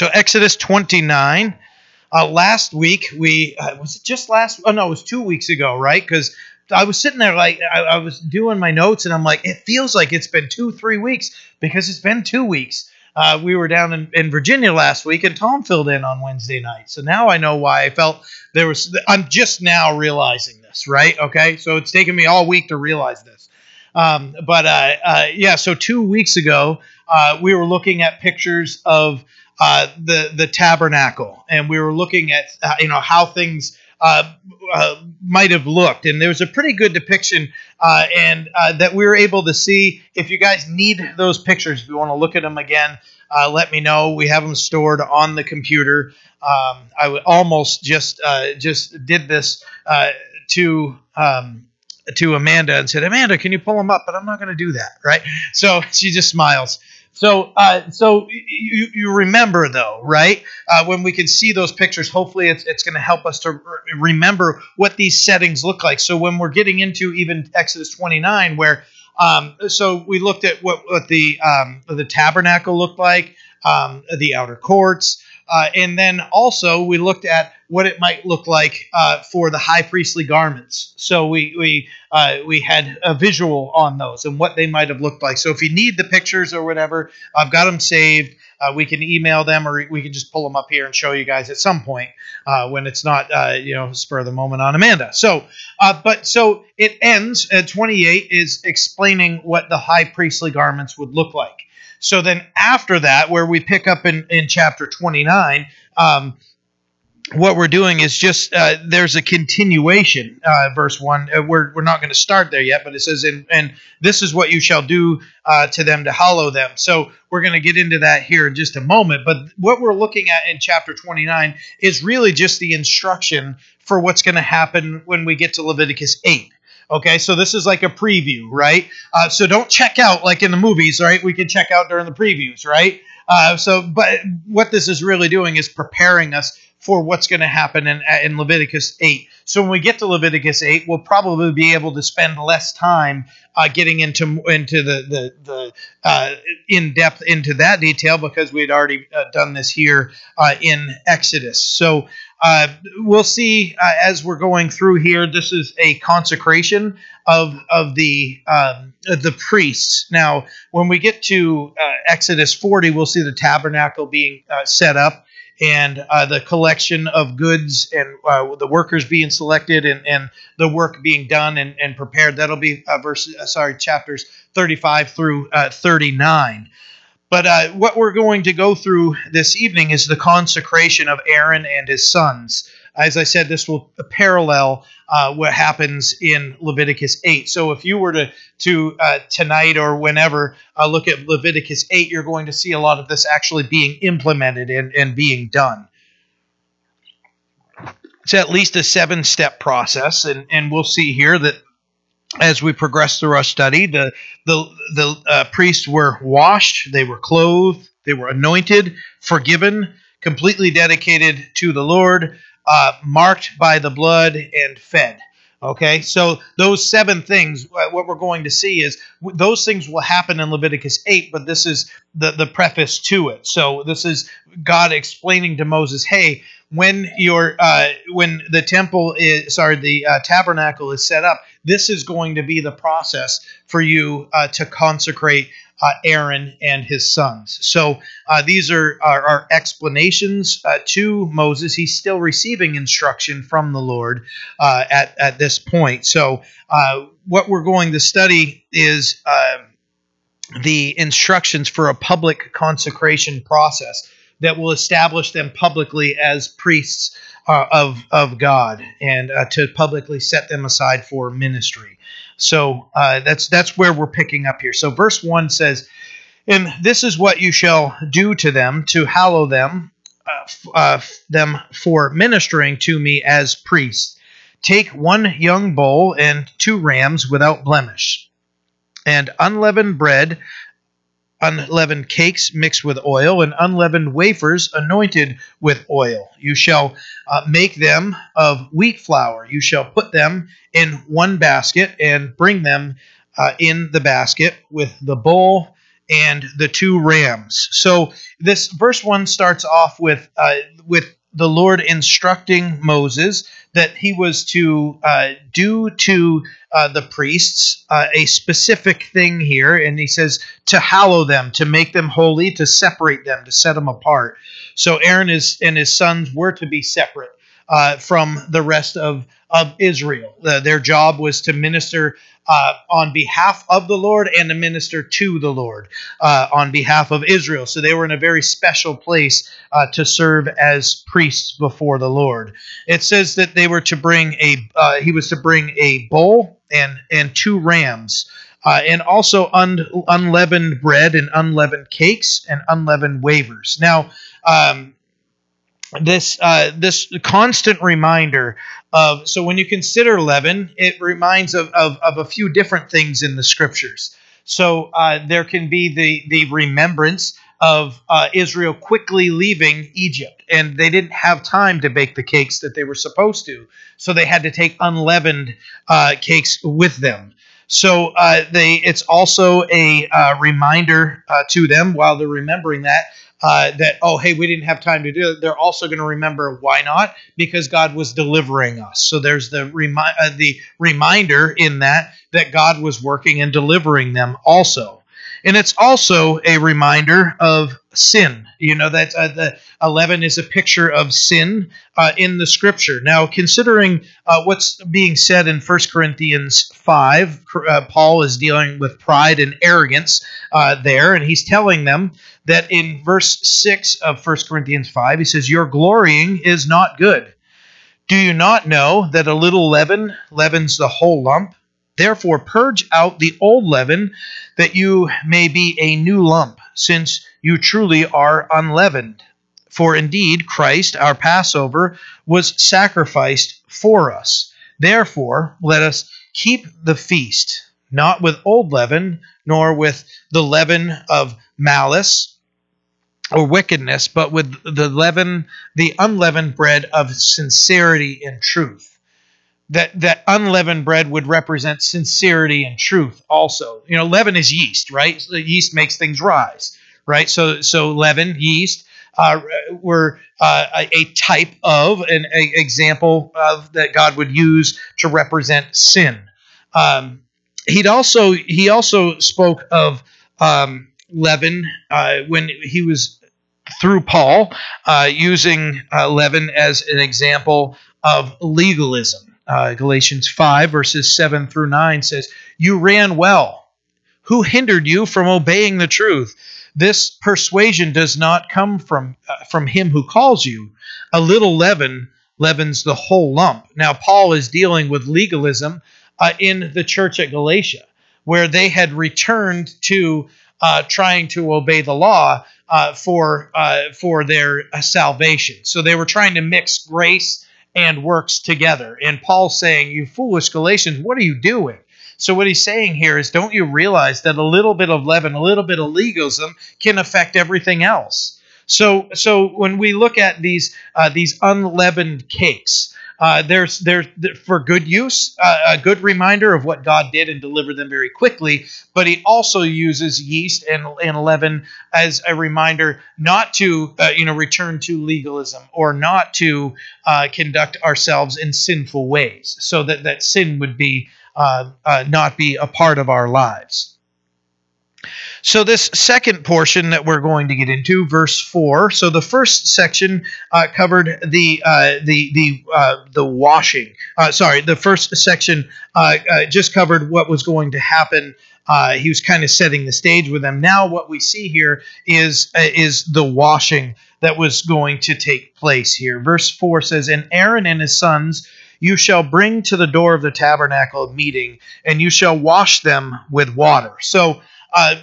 So Exodus 29. Uh, last week we uh, was it just last? Oh no, it was two weeks ago, right? Because I was sitting there like I, I, was doing my notes, and I'm like, it feels like it's been two, three weeks because it's been two weeks. Uh, we were down in, in Virginia last week, and Tom filled in on Wednesday night. So now I know why I felt there was. I'm just now realizing this, right? Okay, so it's taken me all week to realize this. Um, but uh, uh, yeah, so two weeks ago, uh, we were looking at pictures of uh, the the tabernacle, and we were looking at uh, you know how things uh, uh, might have looked, and there was a pretty good depiction, uh, and uh, that we were able to see. If you guys need those pictures, if you want to look at them again, let me know. We have them stored on the computer. Um, almost just just did this to. Um, to Amanda and said, Amanda, can you pull them up? But I'm not going to do that, right? So she just smiles. So, uh, so you, you remember though, right? Uh, when we can see those pictures, hopefully it's, it's going to help us to remember what these settings look like. So when we're getting into even Exodus 29, where um, so we looked at what, what the um, the tabernacle looked like, um, the outer courts, and then also we looked at what it might look like uh, for the high priestly garments. So we we uh, we had a visual on those and what they might have looked like. So if you need the pictures or whatever, I've got them saved. Uh, we can email them or we can just pull them up here and show you guys at some point uh, when it's not uh, you know spur of the moment on Amanda. So but so it ends at 28 is explaining what the high priestly garments would look like. So then after that, where we pick up in, in chapter 29, um, what we're doing is just uh, there's a continuation uh, verse 1 uh, we're, we're not going to start there yet but it says and, and this is what you shall do uh, to them to hallow them. So we're going to get into that here in just a moment but what we're looking at in chapter 29 is really just the instruction for what's going to happen when we get to leviticus 8 Okay, so this is like a preview, right? Uh, so don't check out like in the movies, right? We can check out during the previews, right? Uh, so, but what this is really doing is preparing us for what's going to happen in, in Leviticus 8. So when we get to Leviticus 8, we'll probably be able to spend less time uh, getting into into the the, the uh, in depth into that detail because we'd already uh, done this here uh, in Exodus. So uh, we'll see uh, as we're going through here. This is a consecration of of the um, the priests. Now, when we get to Exodus 40, we'll see the tabernacle being set up and uh, the collection of goods and uh, the workers being selected and, and the work being done and, and prepared. That'll be uh, verse, uh, sorry, chapters 35 through uh, 39. But uh, what we're going to go through this evening is the consecration of Aaron and his sons. As I said, this will parallel uh, what happens in Leviticus 8. So if you were to, to uh, tonight or whenever uh, look at Leviticus 8, you're going to see a lot of this actually being implemented and, and being done. It's at least a seven step process, and, and we'll see here that as we progress through our study, the the the uh, priests were washed, they were clothed, they were anointed, forgiven, completely dedicated to the Lord uh, marked by the blood and fed. Okay, so those seven things, uh, what we're going to see is those things will happen in Leviticus 8, but this is the, the preface to it. So this is God explaining to Moses, hey, when your uh, when the temple is sorry the uh, tabernacle is set up, this is going to be the process for you uh, to consecrate uh, Aaron and his sons. So uh, these are, are, explanations uh, to Moses. He's still receiving instruction from the Lord uh, at, at this point. So uh, what we're going to study is um, the instructions for a public consecration process that will establish them publicly as priests uh, of, of God and to publicly set them aside for ministry. So uh, that's that's where we're picking up here. So verse one says, "And this is what you shall do to them to hallow them, uh, uh, them for ministering to me as priests. Take one young bull and two rams without blemish, and unleavened bread." Unleavened cakes mixed with oil, and unleavened wafers anointed with oil. You shall uh, make them of wheat flour. You shall put them in one basket and bring them uh, in the basket with the bowl and the two rams. So this verse one starts off with uh, with the Lord instructing Moses that he was to uh, do to uh, the priests uh, a specific thing here, and he says to hallow them, to make them holy, to separate them, to set them apart. So Aaron is, and his sons were to be separate uh, from the rest of of Israel. Uh, their job was to minister uh, on behalf of the Lord and to minister to the Lord uh, on behalf of Israel. So they were in a very special place uh, to serve as priests before the Lord. It says that they were to bring a uh, he was to bring a bull and and two rams. Uh, and also un, unleavened bread and unleavened cakes and unleavened wafers. Now, um, this uh, this constant reminder of so when you consider leaven, it reminds of, of, of a few different things in the scriptures. So uh, there can be the the remembrance of uh, Israel quickly leaving Egypt, and they didn't have time to bake the cakes that they were supposed to, so they had to take unleavened uh, cakes with them. So uh, they it's also a uh, reminder to them while they're remembering that uh, that oh hey we didn't have time to do it. They're also going to remember why not? Because god was delivering us. So there's the remi- uh, the reminder in that that god was working and delivering them also and it's also a reminder of sin. You know that uh, the leaven is a picture of sin uh, in the scripture. Now, considering uh, what's being said in 1 Corinthians 5, uh, Paul is dealing with pride and arrogance uh, there, and he's telling them that in verse 6 of 1 Corinthians 5, he says, Your glorying is not good. Do you not know that a little leaven leavens the whole lump? Therefore, purge out the old leaven, that you may be a new lump, since you truly are unleavened. For indeed, Christ, our Passover, was sacrificed for us. Therefore, let us keep the feast, not with old leaven, nor with the leaven of malice or wickedness, but with the leaven, the unleavened bread of sincerity and truth that that unleavened bread would represent sincerity and truth also. You know leaven is yeast right? So yeast makes things rise right? So so leaven yeast uh, were uh, a, type of an a example of that god would use to represent sin. Um, he'd also he also spoke of um, leaven uh, when he was through paul uh, using uh, leaven as an example of legalism uh, Galatians 5, verses 7 through 9 says, You ran well. Who hindered you from obeying the truth? This persuasion does not come from, uh, from him who calls you. A little leaven leavens the whole lump. Now, Paul is dealing with legalism uh, in the church at Galatia, where they had returned to uh, trying to obey the law uh, for, uh, for their salvation. So they were trying to mix grace and works together. And Paul's saying, You foolish Galatians, what are you doing? So, what he's saying here is, don't you realize that a little bit of leaven, a little bit of legalism can affect everything else? So, so when we look at these uh, these unleavened cakes, uh, there's there's for good use, uh, a good reminder of what God did and delivered them very quickly. But He also uses yeast and, and leaven as a reminder not to uh, you know return to legalism or not to uh, conduct ourselves in sinful ways, so that that sin would be uh, not be a part of our lives. So, this second portion that we're going to get into, verse four. So, the first section uh, covered the uh, the the uh, the washing. Uh, sorry, the first section uh, uh, just covered what was going to happen. he was kind of setting the stage with them. Now, what we see here is is the washing that was going to take place here. Verse four says, "And Aaron and his sons." You shall bring to the door of the tabernacle of meeting, and you shall wash them with water. So, uh,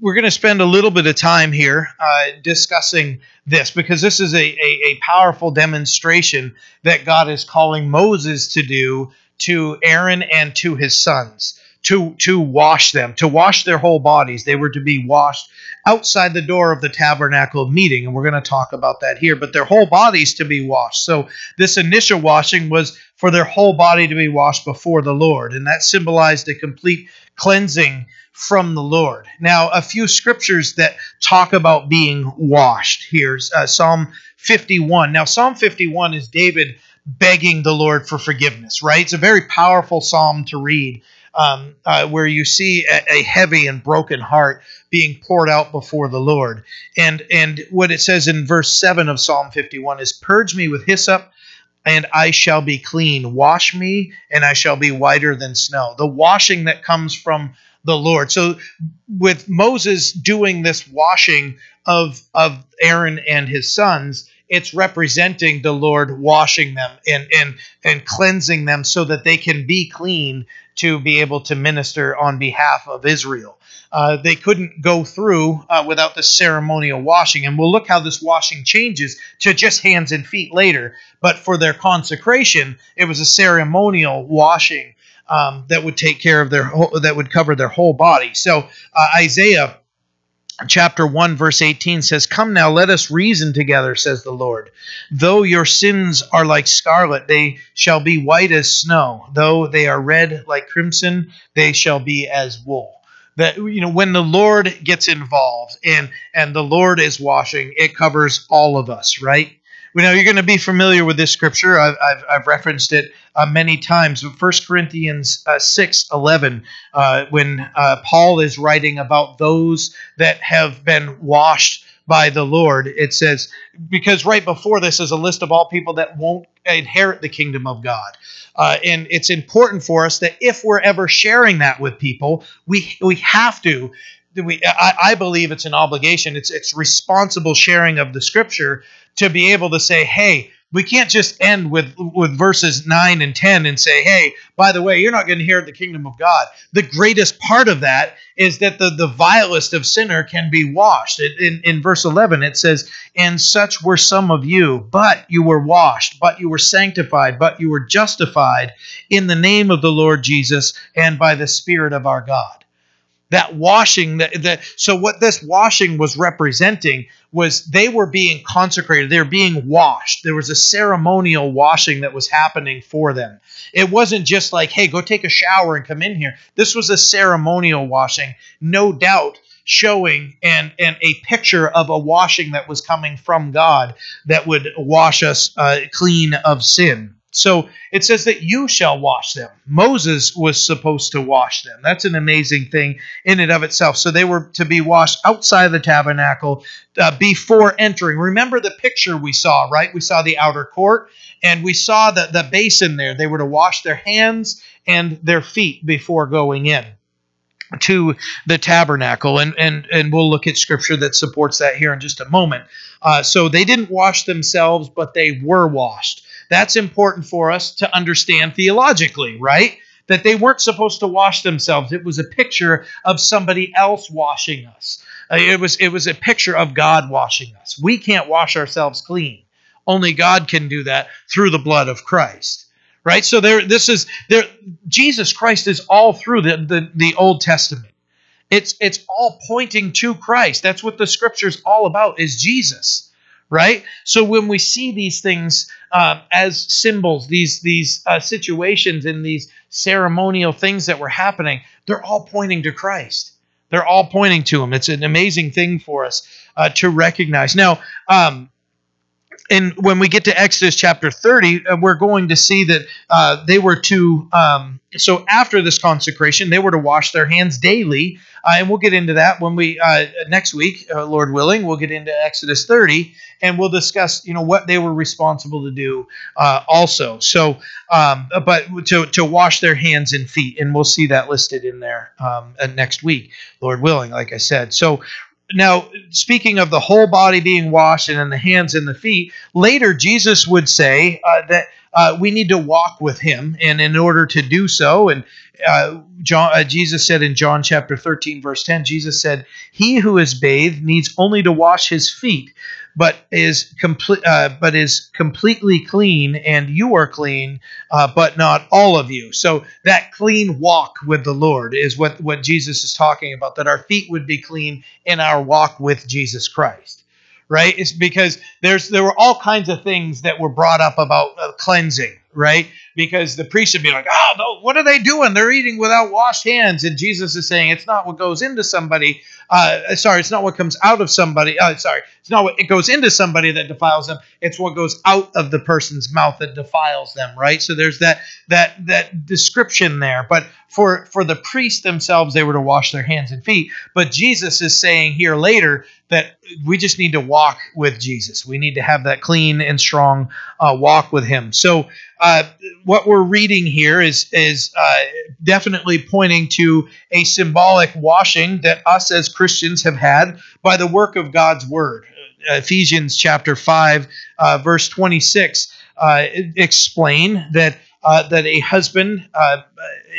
we're going to spend a little bit of time here uh, discussing this because this is a, a, a, powerful demonstration that God is calling Moses to do to Aaron and to his sons to to wash them, to wash their whole bodies. They were to be washed outside the door of the tabernacle meeting, and we're going to talk about that here. But their whole bodies to be washed. So this initial washing was for their whole body to be washed before the Lord, and that symbolized a complete cleansing from the Lord. Now, a few scriptures that talk about being washed. Here's uh, Psalm 51. Now, Psalm 51 is David begging the Lord for forgiveness, right? It's a very powerful psalm to read. Um, uh, where you see a, a, heavy and broken heart being poured out before the Lord. And and what it says in verse 7 of Psalm 51 is purge me with hyssop and I shall be clean. Wash me and I shall be whiter than snow. The washing that comes from the Lord. So with Moses doing this washing of of Aaron and his sons, it's representing the Lord washing them and and and cleansing them so that they can be clean to be able to minister on behalf of Israel. Uh, they couldn't go through uh, without the ceremonial washing, and we'll look how this washing changes to just hands and feet later. But for their consecration, it was a ceremonial washing um, that would take care of their whole, that would cover their whole body. So uh, Isaiah chapter 1 verse 18 says come now let us reason together says the lord. Though your sins are like scarlet they shall be white as snow. Though they are red like crimson they shall be as wool. That you know when the lord gets involved and and the lord is washing it covers all of us right we know you're going to be familiar with this scripture. I've, I've, I've referenced it uh, many times. 1 Corinthians uh, 6 11, uh, when uh, Paul is writing about those that have been washed by the Lord, it says, because right before this is a list of all people that won't inherit the kingdom of God. Uh, and it's important for us that if we're ever sharing that with people, we we have to we I, I, believe it's an obligation. It's it's responsible sharing of the scripture to be able to say, hey, we can't just end with with verses 9 and 10 and say hey by the way you're not going to inherit the kingdom of god. The greatest part of that is that the, the vilest of sinner can be washed. In, in verse 11 it says and such were some of you but you were washed but you were sanctified but you were justified in the name of the lord jesus and by the spirit of our god that washing that, that so what this washing was representing was they were being consecrated they were being washed. There was a ceremonial washing that was happening for them. It wasn't just like hey go take a shower and come in here. This was a ceremonial washing no doubt showing and and a picture of a washing that was coming from god that would wash us uh, clean of sin so it says that you shall wash them. Moses was supposed to wash them. That's an amazing thing in and of itself. So they were to be washed outside the tabernacle uh, before entering. Remember the picture we saw, right? We saw the outer court and we saw the, the basin there. They were to wash their hands and their feet before going in to the tabernacle and and and we'll look at scripture that supports that here in just a moment uh, so they didn't wash themselves but they were washed that's important for us to understand theologically, right? That they weren't supposed to wash themselves. It was a picture of somebody else washing us. Uh, it was it was a picture of God washing us. We can't wash ourselves clean. Only God can do that through the blood of Christ. Right? So there this is there Jesus Christ is all through the, the, the Old Testament. It's it's all pointing to Christ. That's what the scripture's all about is Jesus right? So when we see these things uh, as symbols, these these uh, situations and these ceremonial things that were happening, they're all pointing to Christ. They're all pointing to Him. It's an amazing thing for us uh, to recognize. Now, um, and when we get to Exodus chapter 30, uh, we're going to see that uh, they were to, um, so after this consecration, they were to wash their hands daily. Uh, and we'll get into that when we, uh, next week, uh, Lord willing, we'll get into Exodus 30 and we'll discuss, you know, what they were responsible to do uh, also. So, um, but to, to wash their hands and feet. And we'll see that listed in there um, next week, Lord willing, like I said. So, now, speaking of the whole body being washed and the hands and the feet, later Jesus would say uh, that uh, we need to walk with him. And in order to do so, and uh, John, uh, Jesus said in John chapter 13, verse 10, Jesus said, He who is bathed needs only to wash his feet, but is complete, uh, but is completely clean, and you are clean, uh, but not all of you. So that clean walk with the Lord is what what Jesus is talking about. That our feet would be clean in our walk with Jesus Christ right? It's because there's there were all kinds of things that were brought up about uh, cleansing, right? Because the priest would be like, "Oh, what are they doing? They're eating without washed hands." And Jesus is saying, "It's not what goes into somebody. Uh, sorry, it's not what comes out of somebody. Uh, sorry, it's not what it goes into somebody that defiles them. It's what goes out of the person's mouth that defiles them, right? So there's that that that description there. But for for the priests themselves, they were to wash their hands and feet. But Jesus is saying here later that we just need to walk with Jesus. We need to have that clean and strong uh, walk with Him. So, uh, what we're reading here is is uh, definitely pointing to a symbolic washing that us as Christians have had by the work of God's Word. Ephesians chapter five, uh, verse twenty six, uh, explain that uh, that a husband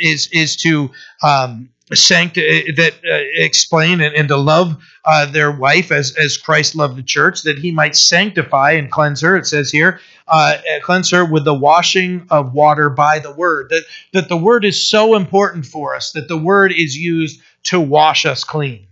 is is to um, sanct- uh, that uh, explain and, and, to love uh, their wife as, as Christ loved the church, that he might sanctify and cleanse her. It says here, uh, cleanse her with the washing of water by the word. That, that the word is so important for us, that the word is used to wash us clean.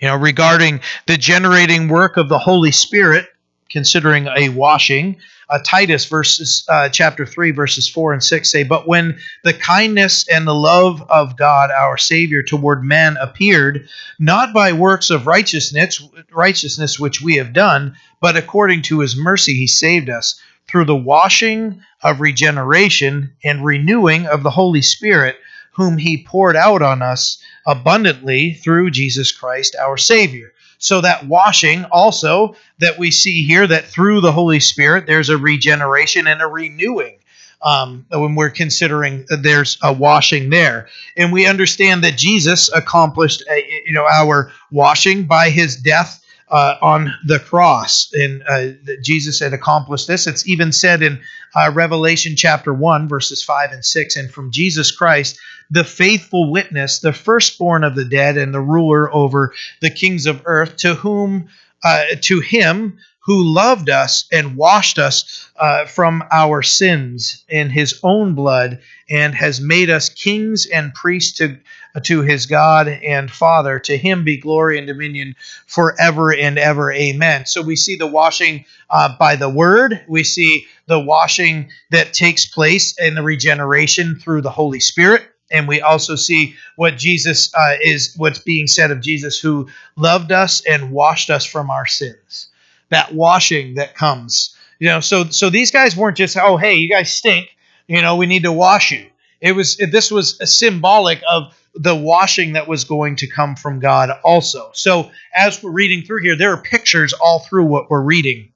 You know, regarding the generating work of the Holy Spirit, considering a washing, uh, Titus verses uh, chapter 3 verses 4 and 6 say but when the kindness and the love of God our savior toward men appeared not by works of righteousness righteousness which we have done but according to his mercy he saved us through the washing of regeneration and renewing of the holy spirit whom he poured out on us abundantly through Jesus Christ our savior so that washing also that we see here, that through the Holy Spirit, there's a regeneration and a renewing. Um, when we're considering there's a washing there, and we understand that Jesus accomplished, a, you know, our washing by His death uh, on the cross, and uh, Jesus had accomplished this. It's even said in uh, Revelation chapter one, verses five and six, and from Jesus Christ the faithful witness, the firstborn of the dead, and the ruler over the kings of earth, to whom, uh, to him who loved us and washed us uh, from our sins in his own blood, and has made us kings and priests to to his God and Father. To him be glory and dominion forever and ever. Amen. So we see the washing uh, by the word. We see the washing that takes place in the regeneration through the Holy Spirit and we also see what Jesus uh, is what's being said of Jesus who loved us and washed us from our sins. That washing that comes, you know. So so these guys weren't just oh hey you guys stink, you know we need to wash you. It was this was symbolic of the washing that was going to come from God also. So as we're reading through here, there are pictures all through what we're reading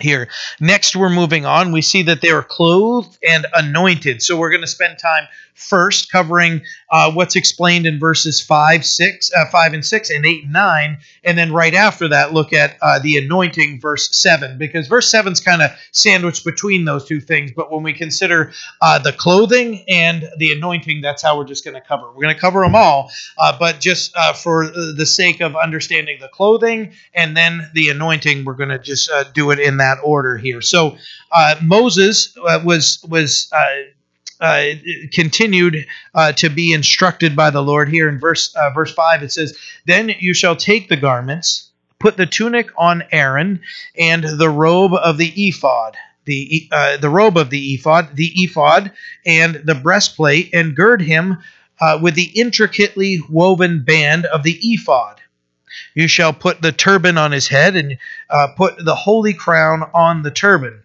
here. Next, we're moving on. We see that they are clothed and anointed. So we're going to spend time first covering uh, what's explained in verses 5 6 uh, 5 and 6 and 8 and 9 and then right after that look at uh, the anointing verse 7 because verse 7 is kind of sandwiched between those two things but when we consider uh, the clothing and the anointing that's how we're just going to cover. We're going to cover them all uh, but just uh, for the sake of understanding the clothing and then the anointing we're going to just do it in that order here. So moses was was uh, continued uh, to be instructed by the Lord here in verse uh, verse five. It says, "Then you shall take the garments, put the tunic on Aaron, and the robe of the ephod." The, uh, the robe of the ephod, the ephod, and the breastplate, and gird him uh, with the intricately woven band of the ephod. You shall put the turban on his head, and put the holy crown on the turban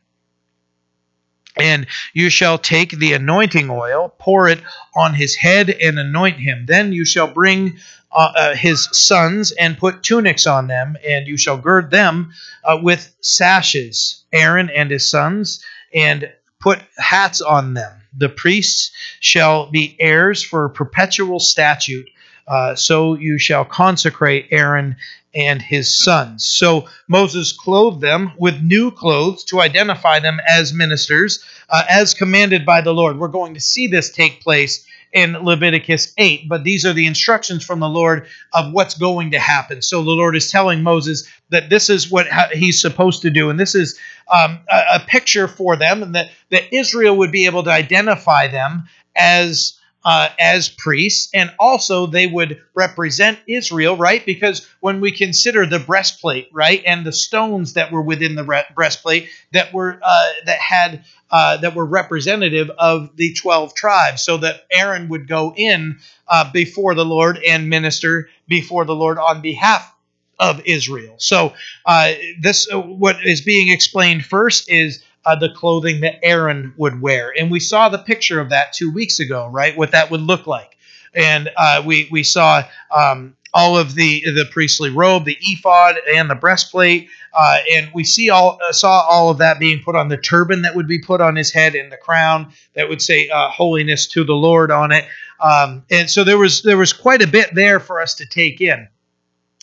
and you shall take the anointing oil, pour it on his head, and anoint him. Then you shall bring uh, uh, his sons and put tunics on them, and you shall gird them uh, with sashes, Aaron and his sons, and put hats on them. The priests shall be heirs for a perpetual statute. Uh, so you shall consecrate Aaron and his sons. So Moses clothed them with new clothes to identify them as ministers, uh, as commanded by the Lord. We're going to see this take place in Leviticus 8, but these are the instructions from the Lord of what's going to happen. So the Lord is telling Moses that this is what he's supposed to do, and this is um, a, a, picture for them, and that, that Israel would be able to identify them as uh, as priests, and also they would represent Israel, right? Because when we consider the breastplate, right, and the stones that were within the re- breastplate that were uh, that had uh, that were representative of the twelve tribes, so that Aaron would go in uh, before the Lord and minister before the Lord on behalf of Israel. So uh, this uh, what is being explained first is uh, the clothing that Aaron would wear. And we saw the picture of that two weeks ago, right? What that would look like. And uh, we, we saw um, all of the, the priestly robe, the ephod, and the breastplate. Uh, and we see all uh, saw all of that being put on the turban that would be put on his head and the crown that would say uh, "holiness to the Lord" on it. Um, and so there was there was quite a bit there for us to take in.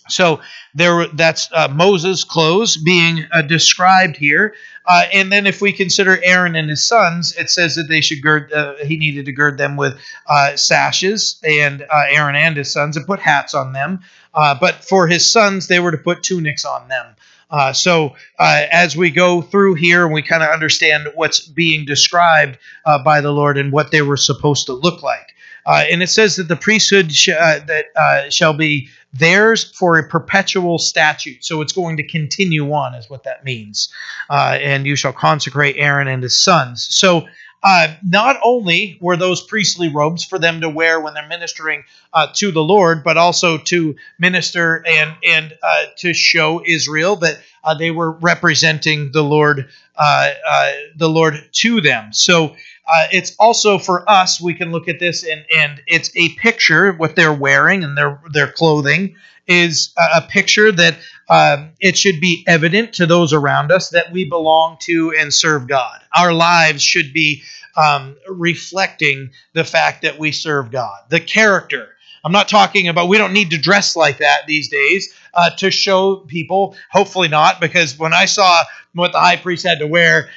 So there, that's uh, Moses' clothes being uh, described here. Uh, and then if we consider Aaron and his sons, it says that they should gird. Uh, he needed to gird them with uh, sashes, and uh, Aaron and his sons, and put hats on them. but for his sons, they were to put tunics on them. Uh, so uh, as we go through here we kind of understand what's being described uh, by the Lord and what they were supposed to look like, and it says that the priesthood sh- that shall be theirs for a perpetual statute. So it's going to continue on, is what that means. Uh, and you shall consecrate Aaron and his sons. So uh, not only were those priestly robes for them to wear when they're ministering uh, to the Lord, but also to minister and and uh, to show Israel that uh, they were representing the Lord, uh, uh, the Lord to them. So uh, it's also for us, we can look at this and, and it's a picture, what they're wearing and their, their clothing is a, a picture that um, it should be evident to those around us that we belong to and serve God. Our lives should be um, reflecting the fact that we serve God. The character. I'm not talking about, we don't need to dress like that these days uh, to show people. Hopefully not, because when I saw what the high priest had to wear,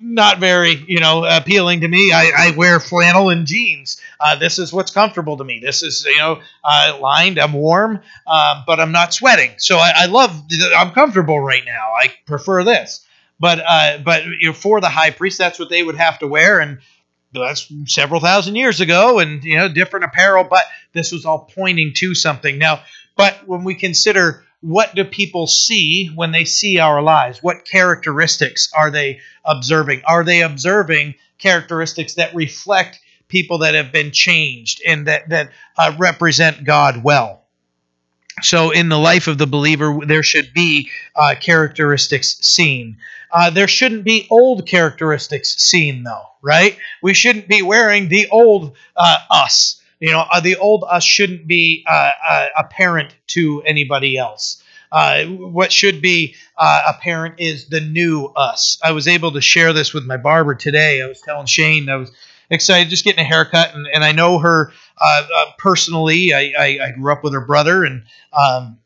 not very, you know, appealing to me. I, I wear flannel and jeans. Uh, this is what's comfortable to me. This is, you know, uh, lined. I'm warm, uh, but I'm not sweating. So I, I, love. I'm comfortable right now. I prefer this. But uh, but you know, for the high priest, that's what they would have to wear, and that's several thousand years ago, and you know, different apparel. But this was all pointing to something. Now, but when we consider what do people see when they see our lives? What characteristics are they observing? Are they observing characteristics that reflect people that have been changed and that that uh, represent God well? So, in the life of the believer, there should be uh, characteristics seen. Uh, there shouldn't be old characteristics seen, though, right? We shouldn't be wearing the old uh, us you know, uh, the old us shouldn't be uh, uh, apparent to anybody else. Uh, what should be uh, apparent is the new us. I was able to share this with my barber today. I was telling Shane I was excited just getting a haircut, and, and I know her uh, personally. I, I, I, grew up with her brother, and um,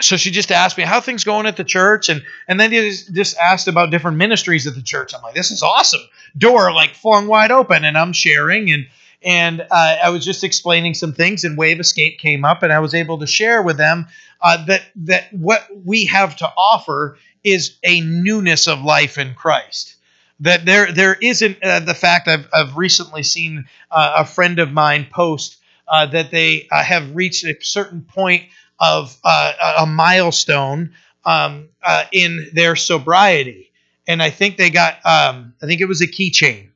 so she just asked me how things going at the church, and and then just asked about different ministries at the church. I'm like, this is awesome. Door like flung wide open, and I'm sharing and and uh, I was just explaining some things, and Way of Escape came up, and I was able to share with them uh, that that what we have to offer is a newness of life in Christ. That there there isn't uh, the fact I've I've recently seen uh, a friend of mine post uh, that they uh, have reached a certain point of a milestone um, in their sobriety, and I think they got um, I think it was a keychain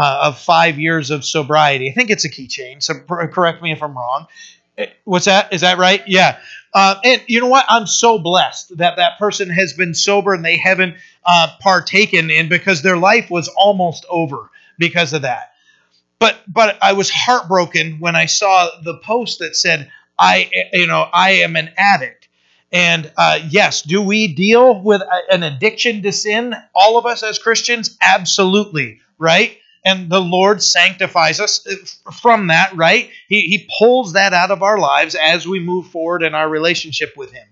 uh, of five years of sobriety. I think it's a keychain. So correct me if I'm wrong. Eh, what's that? Is that right? Yeah. Uh, and you know what? I'm so blessed that that person has been sober and they haven't uh, partaken in because their life was almost over because of that. But but I was heartbroken when I saw the post that said I you know I am an addict. And uh, yes, do we deal with an addiction to sin? All of us as Christians, absolutely, right? And the Lord sanctifies us from that, right? He, he pulls that out of our lives as we move forward in our relationship with Him.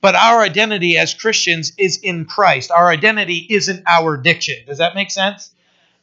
But our identity as Christians is in Christ. Our identity isn't our addiction. Does that make sense?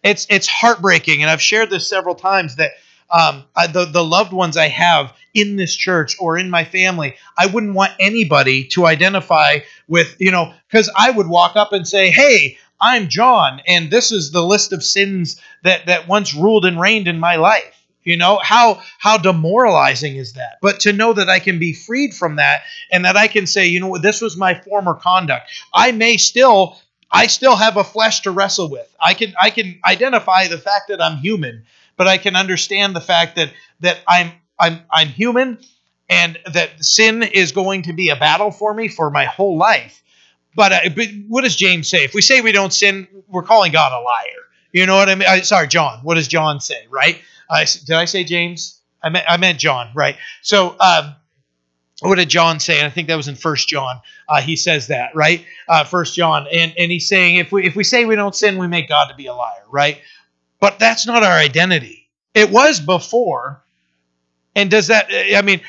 It's it's heartbreaking, and I've shared this several times that um, I, the the loved ones I have in this church or in my family, I wouldn't want anybody to identify with, you know, because I would walk up and say, "Hey, I'm John, and this is the list of sins that that once ruled and reigned in my life." You know how how demoralizing is that? But to know that I can be freed from that, and that I can say, you know what, this was my former conduct. I may still I still have a flesh to wrestle with. I can I can identify the fact that I'm human, but I can understand the fact that that I'm I'm I'm human and that sin is going to be a battle for me for my whole life. But, uh, but what does James say? If we say we don't sin, we're calling God a liar. You know what I mean? I, sorry, John. What does John say? Right? I, did I say James? I meant I meant John. Right? So. Um, what did John say? And I think that was in First John. Uh, he says that, right? Uh, First John, and and he's saying if we if we say we don't sin, we make God to be a liar, right? But that's not our identity. It was before, and does that? I mean,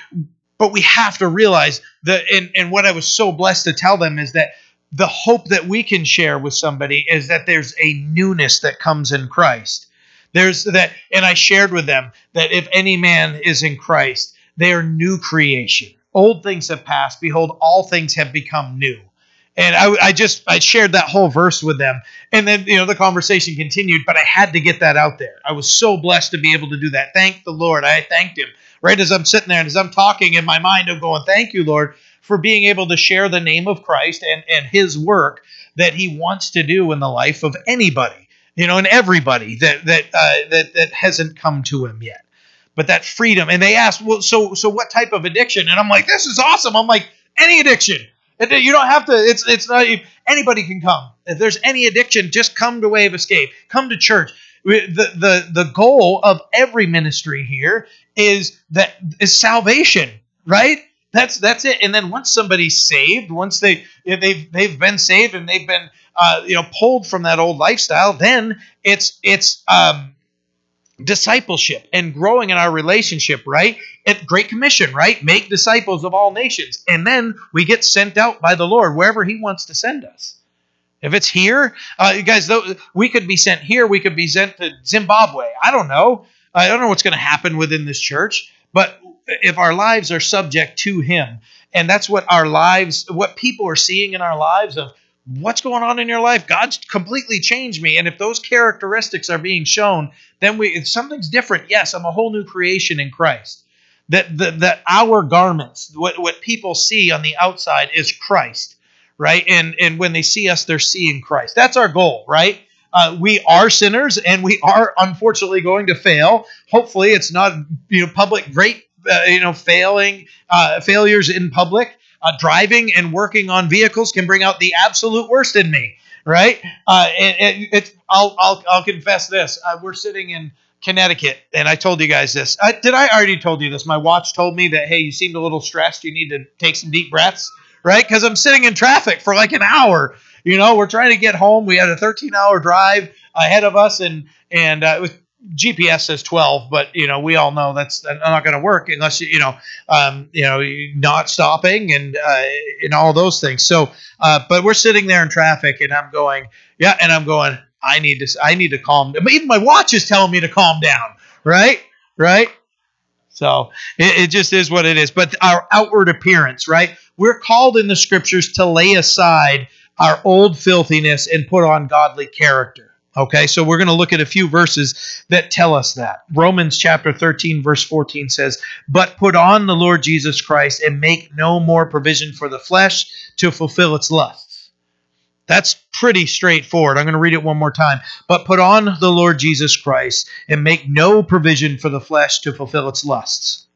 but we have to realize that. And and what I was so blessed to tell them is that the hope that we can share with somebody is that there's a newness that comes in Christ. There's that, and I shared with them that if any man is in Christ, they are new creation. Old things have passed. Behold, all things have become new. And I, I just I shared that whole verse with them, and then you know the conversation continued. But I had to get that out there. I was so blessed to be able to do that. Thank the Lord. I thanked Him right as I'm sitting there and as I'm talking in my mind, I'm going, "Thank you, Lord, for being able to share the name of Christ and and His work that He wants to do in the life of anybody, you know, and everybody that that uh, that that hasn't come to Him yet." But that freedom, and they asked, "Well, so so what type of addiction?" And I'm like, "This is awesome." I'm like, "Any addiction." You don't have to. It's it's not. Anybody can come. If there's any addiction, just come to of Escape. Come to church. The the the goal of every ministry here is that is salvation, right? That's that's it. And then once somebody's saved, once they they've they've been saved and they've been uh, you know pulled from that old lifestyle, then it's it's um, discipleship and growing in our relationship, right? At Great Commission, right? Make disciples of all nations. And then we get sent out by the Lord wherever He wants to send us. If it's here, uh, you guys, though, we could be sent here. We could be sent to Zimbabwe. I don't know. I don't know what's going to happen within this church. But if our lives are subject to Him, and that's what our lives, what people are seeing in our lives of what's going on in your life. God's completely changed me. And if those characteristics are being shown then we if something's different yes i'm a whole new creation in christ. That that, that our garments what, what people see on the outside is christ right? And and when they see us they're seeing christ. That's our goal right? Uh, we are sinners and we are unfortunately going to fail. Hopefully it's not you know public great uh, you know failing uh, failures in public uh, driving and working on vehicles can bring out the absolute worst in me, right? Uh, it, it, I'll, I'll, I'll confess this. Uh, we're sitting in Connecticut, and I told you guys this. Did I already told you this? My watch told me that, hey, you seemed a little stressed. You need to take some deep breaths, right? Because I'm sitting in traffic for like an hour. You know, we're trying to get home. We had a 13 hour drive ahead of us, and and uh, it was GPS says 12, but you know we all know that's not going to work unless you know um, you know not stopping and uh, and all those things. So, uh, but we're sitting there in traffic, and I'm going, yeah, and I'm going. I need to I need to calm. Down. Even my watch is telling me to calm down. Right, right. So it, it just is what it is. But our outward appearance, right? We're called in the scriptures to lay aside our old filthiness and put on godly character. Okay, so we're going to look at a few verses that tell us that. Romans chapter 13, verse 14 says, But put on the Lord Jesus Christ and make no more provision for the flesh to fulfill its lusts. That's pretty straightforward. I'm going to read it one more time. But put on the Lord Jesus Christ and make no provision for the flesh to fulfill its lusts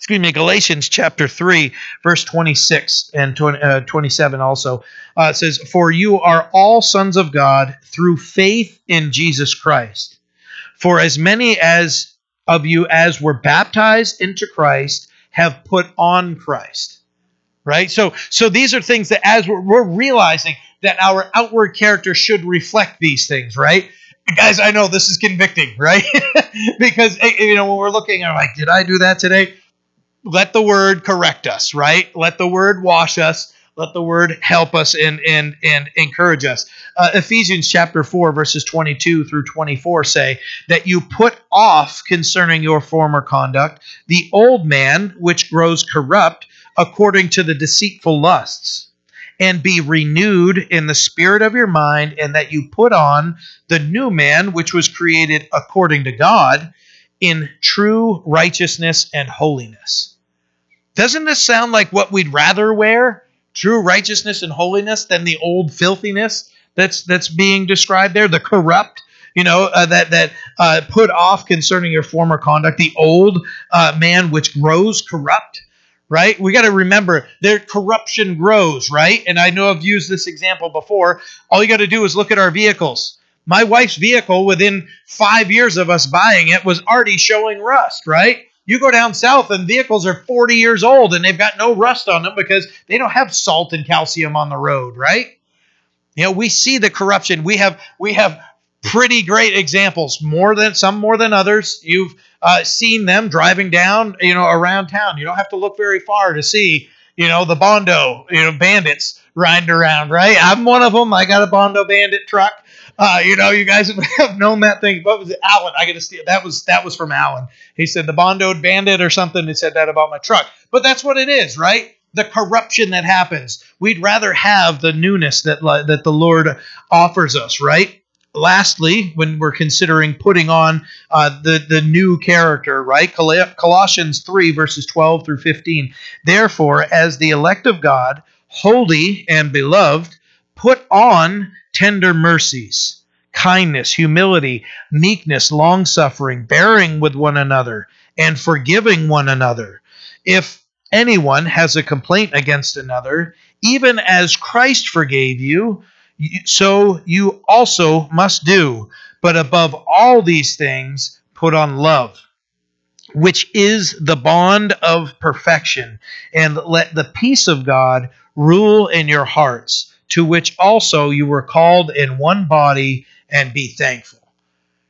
excuse me, Galatians chapter 3, verse 26 and 20, uh, 27 also uh, says, For you are all sons of God through faith in Jesus Christ. For as many as of you as were baptized into Christ have put on Christ. Right? So, so these are things that as we're, we're realizing that our outward character should reflect these things, right? guys, I know this is convicting, right? because eh, you know when we're looking, I'm like, did I do that today? Let the word correct us, right? Let the word wash us. Let the word help us and and and encourage us. Uh, Ephesians chapter four verses twenty two through twenty four say that you put off concerning your former conduct the old man which grows corrupt according to the deceitful lusts and be renewed in the spirit of your mind, and that you put on the new man, which was created according to God, in true righteousness and holiness. Doesn't this sound like what we'd rather wear? True righteousness and holiness than the old filthiness that's that's being described there, the corrupt, you know, uh, that that uh, put off concerning your former conduct, the old uh, man which grows corrupt right? We got to remember their corruption grows, right? And I know I've used this example before. All you got to do is look at our vehicles. My wife's vehicle, within five years of us buying it, was already showing rust, right? You go down south and vehicles are 40 years old and they've got no rust on them because they don't have salt and calcium on the road, right? You know, we see the corruption. We have we have pretty great examples, more than some more than others. You've uh, seen them driving down, you know, around town. You don't have to look very far to see, you know, the Bondo, you know, bandits riding around, right? I'm one of them. I got a Bondo bandit truck. Uh, you know, you guys have known that thing. What was it, Alan? I got to steal. That was that was from Alan. He said the Bondo bandit or something. He said that about my truck. But that's what it is, right? The corruption that happens. We'd rather have the newness that that the Lord offers us, right? lastly, when we're considering putting on uh, the the new character, right? Colossians three verses twelve through fifteen. Therefore, as the elect of God, holy and beloved, put on tender mercies, kindness, humility, meekness, long suffering, bearing with one another, and forgiving one another. If anyone has a complaint against another, even as Christ forgave you so you also must do. But above all these things, put on love, which is the bond of perfection. And let the peace of God rule in your hearts, to which also you were called in one body, and be thankful.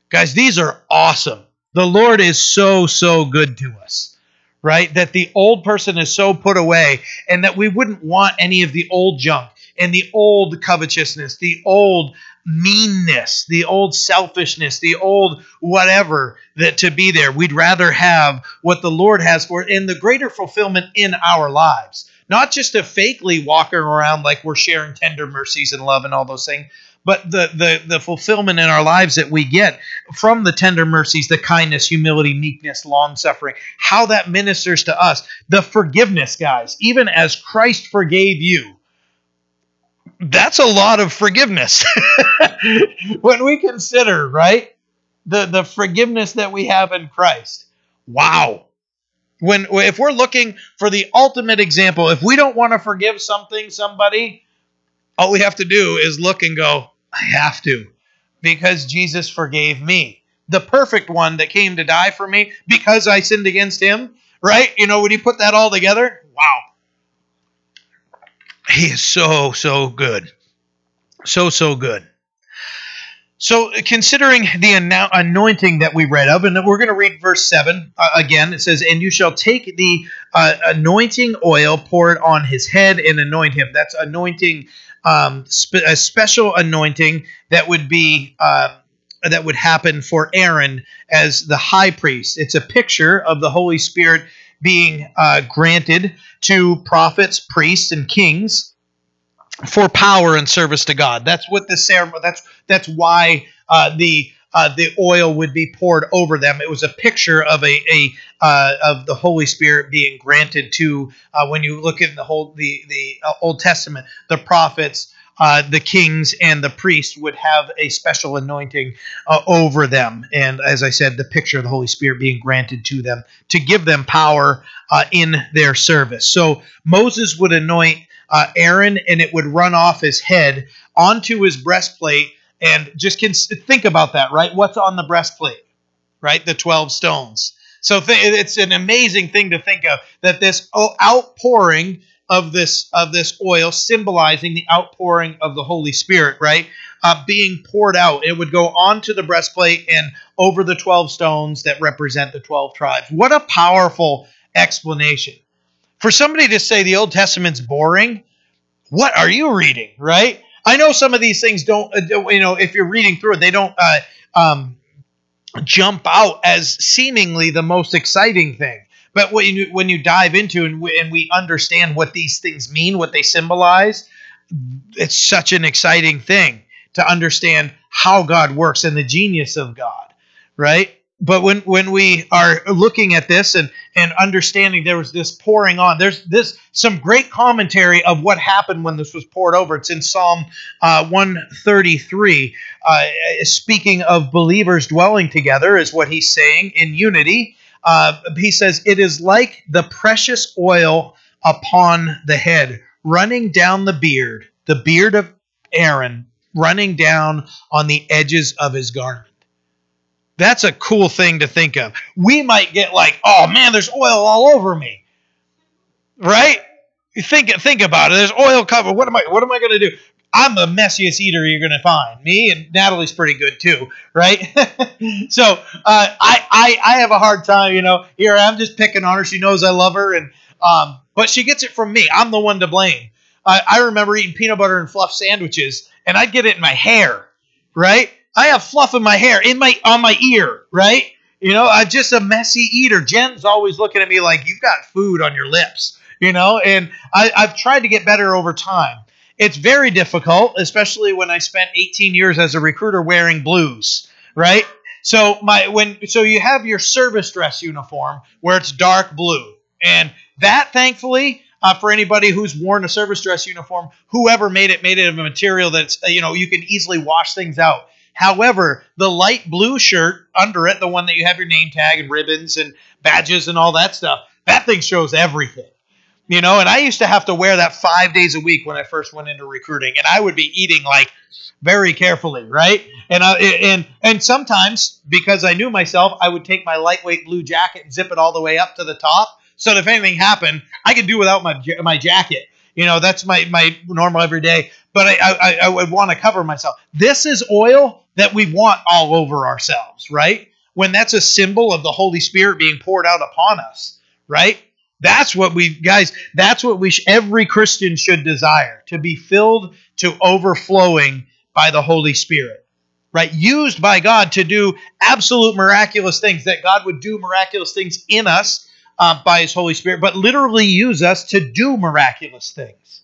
Guys, these are awesome. The Lord is so, so good to us right? That the old person is so put away and that we wouldn't want any of the old junk and the old covetousness, the old meanness, the old selfishness, the old whatever that to be there. We'd rather have what the Lord has for in the greater fulfillment in our lives. Not just a fakely walking around like we're sharing tender mercies and love and all those things, but the, the the fulfillment in our lives that we get from the tender mercies, the kindness, humility, meekness, long suffering, how that ministers to us, the forgiveness, guys. Even as Christ forgave you, that's a lot of forgiveness when we consider right the the forgiveness that we have in Christ. Wow. When if we're looking for the ultimate example, if we don't want to forgive something somebody, all we have to do is look and go, I have to because Jesus forgave me. The perfect one that came to die for me because I sinned against him, right? You know, when you put that all together, wow. He is so, so good. So, so good. So, considering the anointing that we read of, and we're going to read verse 7 uh, again, it says, And you shall take the uh, anointing oil, pour it on his head, and anoint him. That's anointing, um, spe- a special anointing that would be. Uh, that would happen for Aaron as the high priest. It's a picture of the Holy Spirit being uh, granted to prophets, priests, and kings for power and service to God. That's what the ceremony. That's that's why uh, the uh, the oil would be poured over them. It was a picture of a, a uh, of the Holy Spirit being granted to uh, when you look at the whole the the uh, Old Testament, the prophets, uh, the kings and the priests would have a special anointing over them. And as I said, the picture of the Holy Spirit being granted to them to give them power in their service. So Moses would anoint uh, Aaron and it would run off his head onto his breastplate. And just can think about that, right? What's on the breastplate, right? The 12 stones. So th- it's an amazing thing to think of that this outpouring of this of this oil, symbolizing the outpouring of the Holy Spirit, right? Uh, being poured out. It would go onto the breastplate and over the 12 stones that represent the 12 tribes. What a powerful explanation. For somebody to say the Old Testament's boring, what are you reading? Right? I know some of these things don't, uh, you know, if you're reading through it, they don't uh, um, jump out as seemingly the most exciting thing. But when you, when you dive into and we, and we understand what these things mean, what they symbolize, it's such an exciting thing to understand how God works and the genius of God, right? But when when we are looking at this and and understanding there was this pouring on, there's this some great commentary of what happened when this was poured over. It's in Psalm uh, 133, uh, speaking of believers dwelling together, is what he's saying in unity. Uh, he says, "It is like the precious oil upon the head, running down the beard, the beard of Aaron, running down on the edges of his garment." That's a cool thing to think of. We might get like, oh man, there's oil all over me. Right? think think about it. There's oil cover. What am I what am I gonna do? I'm the messiest eater you're gonna find. Me and Natalie's pretty good too, right? so uh, I, I I have a hard time, you know. Here I'm just picking on her. She knows I love her, and um, but she gets it from me. I'm the one to blame. I, I remember eating peanut butter and fluff sandwiches, and I'd get it in my hair, right? I have fluff in my hair, in my on my ear, right? You know, I'm just a messy eater. Jen's always looking at me like you've got food on your lips, you know, and I, I've tried to get better over time. It's very difficult, especially when I spent 18 years as a recruiter wearing blues, right? So my when so you have your service dress uniform where it's dark blue, and that thankfully uh, for anybody who's worn a service dress uniform, whoever made it made it of a material that's you know you can easily wash things out. However, the light blue shirt under it, the one that you have your name tag and ribbons and badges and all that stuff, that thing shows everything. You know, and I used to have to wear that five days a week when I first went into recruiting, and I would be eating like very carefully, right? And I, and and sometimes because I knew myself, I would take my lightweight blue jacket and zip it all the way up to the top, so that if anything happened, I could do without my my jacket. You know, that's my my normal everyday. But I I, I would want to cover myself. This is oil that we want all over ourselves, right? When that's a symbol of the Holy Spirit being poured out upon us, right? That's what we guys. That's what we sh- every Christian should desire to be filled to overflowing by the Holy Spirit, right? Used by God to do absolute miraculous things. That God would do miraculous things in us uh, by His Holy Spirit, but literally use us to do miraculous things.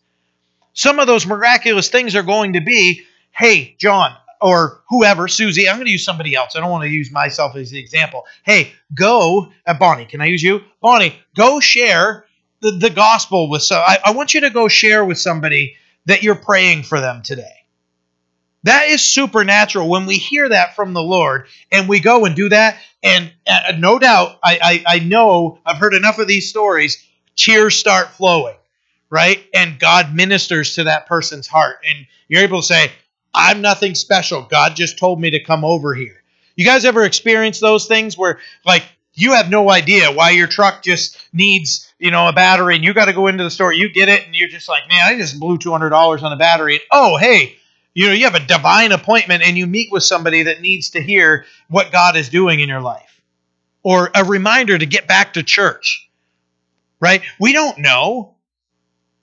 Some of those miraculous things are going to be, hey, John, or whoever, Susie, I'm going to use somebody else. I don't want to use myself as the example. Hey, go, uh, Bonnie, can I use you? Bonnie, go share the, the gospel with so I, I want you to go share with somebody that you're praying for them today. That is supernatural when we hear that from the Lord and we go and do that. And uh, no doubt, I, I, I know I've heard enough of these stories, tears start flowing, right? And God ministers to that person's heart. And you're able to say, I'm nothing special. God just told me to come over here. You guys ever experience those things where, like, you have no idea why your truck just needs, you know, a battery and you got to go into the store, you get it, and you're just like, man, I just blew $200 on a battery. And, oh, hey, you know, you have a divine appointment and you meet with somebody that needs to hear what God is doing in your life or a reminder to get back to church, right? We don't know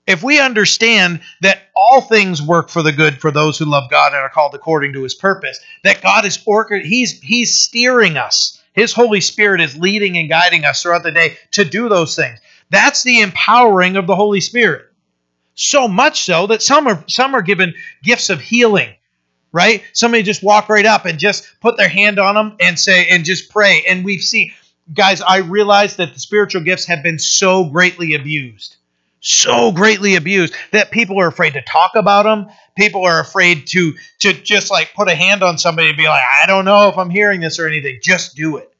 if we understand that all things work for the good for those who love God and are called according to his purpose, that God is orchestrating, he's he's steering us. His Holy Spirit is leading and guiding us throughout the day to do those things. That's the empowering of the Holy Spirit. So much so that some are some are given gifts of healing, right? Somebody just walk right up and just put their hand on them and say and just pray. And we've seen guys, I realize that the spiritual gifts have been so greatly abused so greatly abused that people are afraid to talk about them. People are afraid to to just like put a hand on somebody and be like, I don't know if I'm hearing this or anything. Just do it.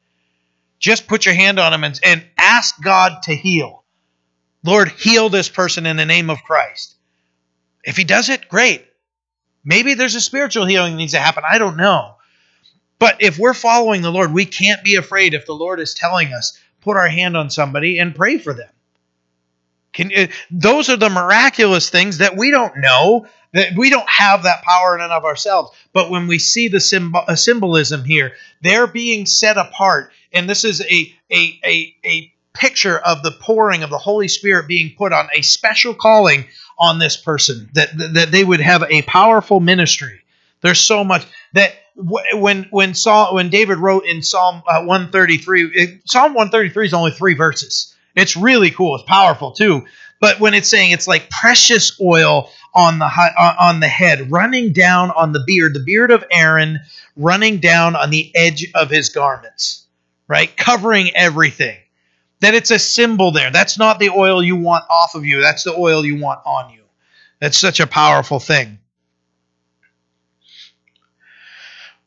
Just put your hand on them and, and ask God to heal. Lord, heal this person in the name of Christ. If he does it, great. Maybe there's a spiritual healing that needs to happen. I don't know. But if we're following the Lord, we can't be afraid if the Lord is telling us, put our hand on somebody and pray for them. Can, those are the miraculous things that we don't know, that we don't have that power in and of ourselves. But when we see the symbol, uh, symbolism here, they're being set apart. And this is a, a, a, a picture of the pouring of the Holy Spirit being put on a special calling on this person, that, that they would have a powerful ministry. There's so much that when when Saul when David wrote in Psalm uh, 133, it, Psalm 133 is only three verses. It's really cool. It's powerful too. But when it's saying it's like precious oil on the on the head, running down on the beard, the beard of Aaron, running down on the edge of his garments, right, covering everything. That it's a symbol there. That's not the oil you want off of you. That's the oil you want on you. That's such a powerful thing.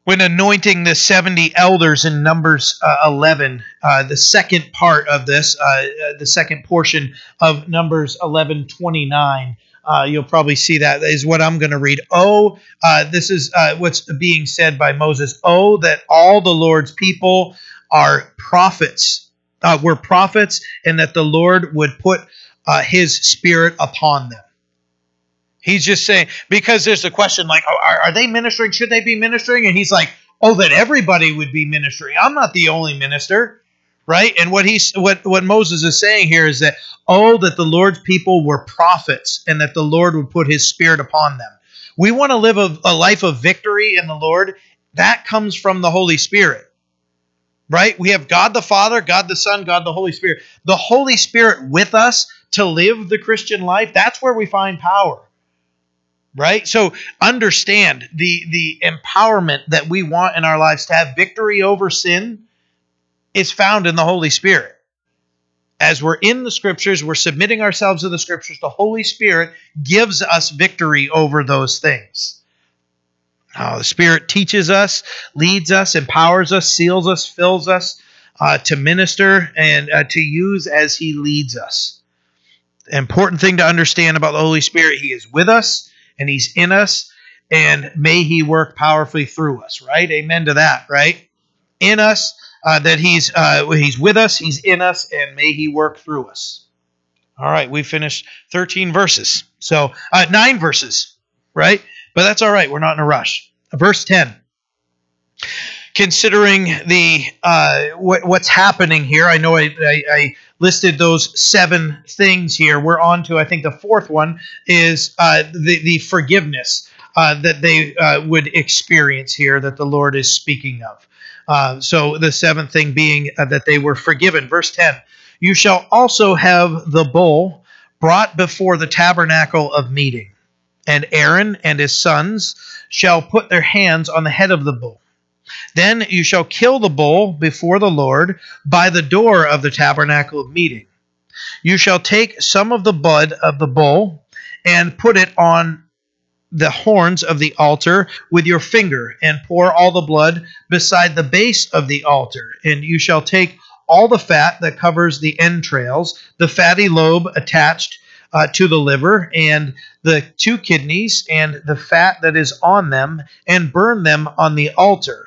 When anointing the 70 elders in Numbers uh, 11, uh, the second part of this, uh, uh the second portion of Numbers 11 29. Uh, you'll probably see that is what I'm going to read. Oh, uh, this is what's being said by Moses. Oh, that all the Lord's people are prophets, were prophets, and that the Lord would put his spirit upon them. He's just saying because there's a question like, oh, are, are, they ministering? Should they be ministering? And he's like, oh, that everybody would be ministering. I'm not the only minister, right? And what he's what what Moses is saying here is that oh, that the Lord's people were prophets, and that the Lord would put His Spirit upon them. We want to live a, a life of victory in the Lord. That comes from the Holy Spirit right? We have God the Father, God the Son, God the Holy Spirit. The Holy Spirit with us to live the Christian life, that's where we find power right? So understand the the empowerment that we want in our lives to have victory over sin is found in the holy spirit. As we're in the scriptures we're submitting ourselves to the scriptures the holy spirit gives us victory over those things. Oh, the spirit teaches us leads us empowers us seals us fills us uh, to minister and uh, to use as he leads us. Important thing to understand about the holy spirit he is with us and he's in us and may he work powerfully through us right? Amen to that right? In us uh, that he's uh, he's with us he's in us and may he work through us. All right we finished 13 verses. So uh, nine verses right? But that's all right we're not in a rush. Verse 10 considering the uh, what, what's happening here i know I, I, I listed those seven things here. We're on to, I think, the fourth one is uh, the, the forgiveness uh, that they uh, would experience here that the Lord is speaking of. Uh, so the seventh thing being uh, that they were forgiven. Verse 10 You shall also have the bull brought before the tabernacle of meeting, and Aaron and his sons shall put their hands on the head of the bull then you shall kill the bull before the Lord by the door of the tabernacle of meeting. You shall take some of the blood of the bull and put it on the horns of the altar with your finger, and pour all the blood beside the base of the altar. And you shall take all the fat that covers the entrails, the fatty lobe attached uh, to the liver, and the two kidneys, and the fat that is on them, and burn them on the altar.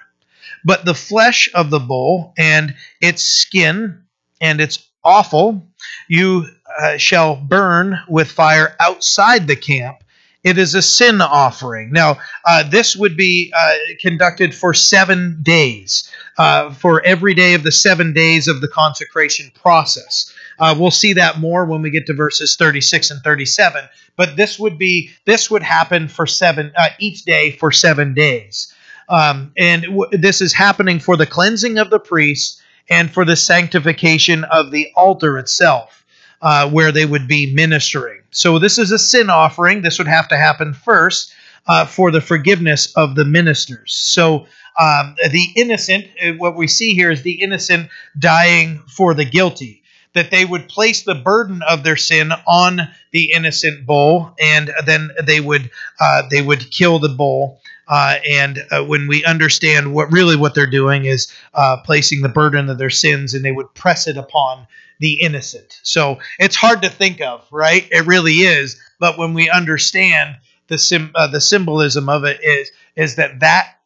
But the flesh of the bull and its skin and its offal you uh, shall burn with fire outside the camp. It is a sin offering. Now, uh, this would be uh, conducted for seven days, uh, for every day of the seven days of the consecration process. Uh, we'll see that more when we get to verses 36 and 37. But this would be this would happen for seven uh, each day for seven days. Um, and w- this is happening for the cleansing of the priests and for the sanctification of the altar itself, uh, where they would be ministering. So this is a sin offering. This would have to happen first uh, for the forgiveness of the ministers. So um, the innocent, uh, what we see here is the innocent dying for the guilty. That they would place the burden of their sin on the innocent bull, and then they would uh, they would kill the bull uh, and uh, when we understand what really what they're doing is uh, placing the burden of their sins and they would press it upon the innocent. So it's hard to think of, right? It really is. But when we understand the sim- uh, the symbolism of it is is that that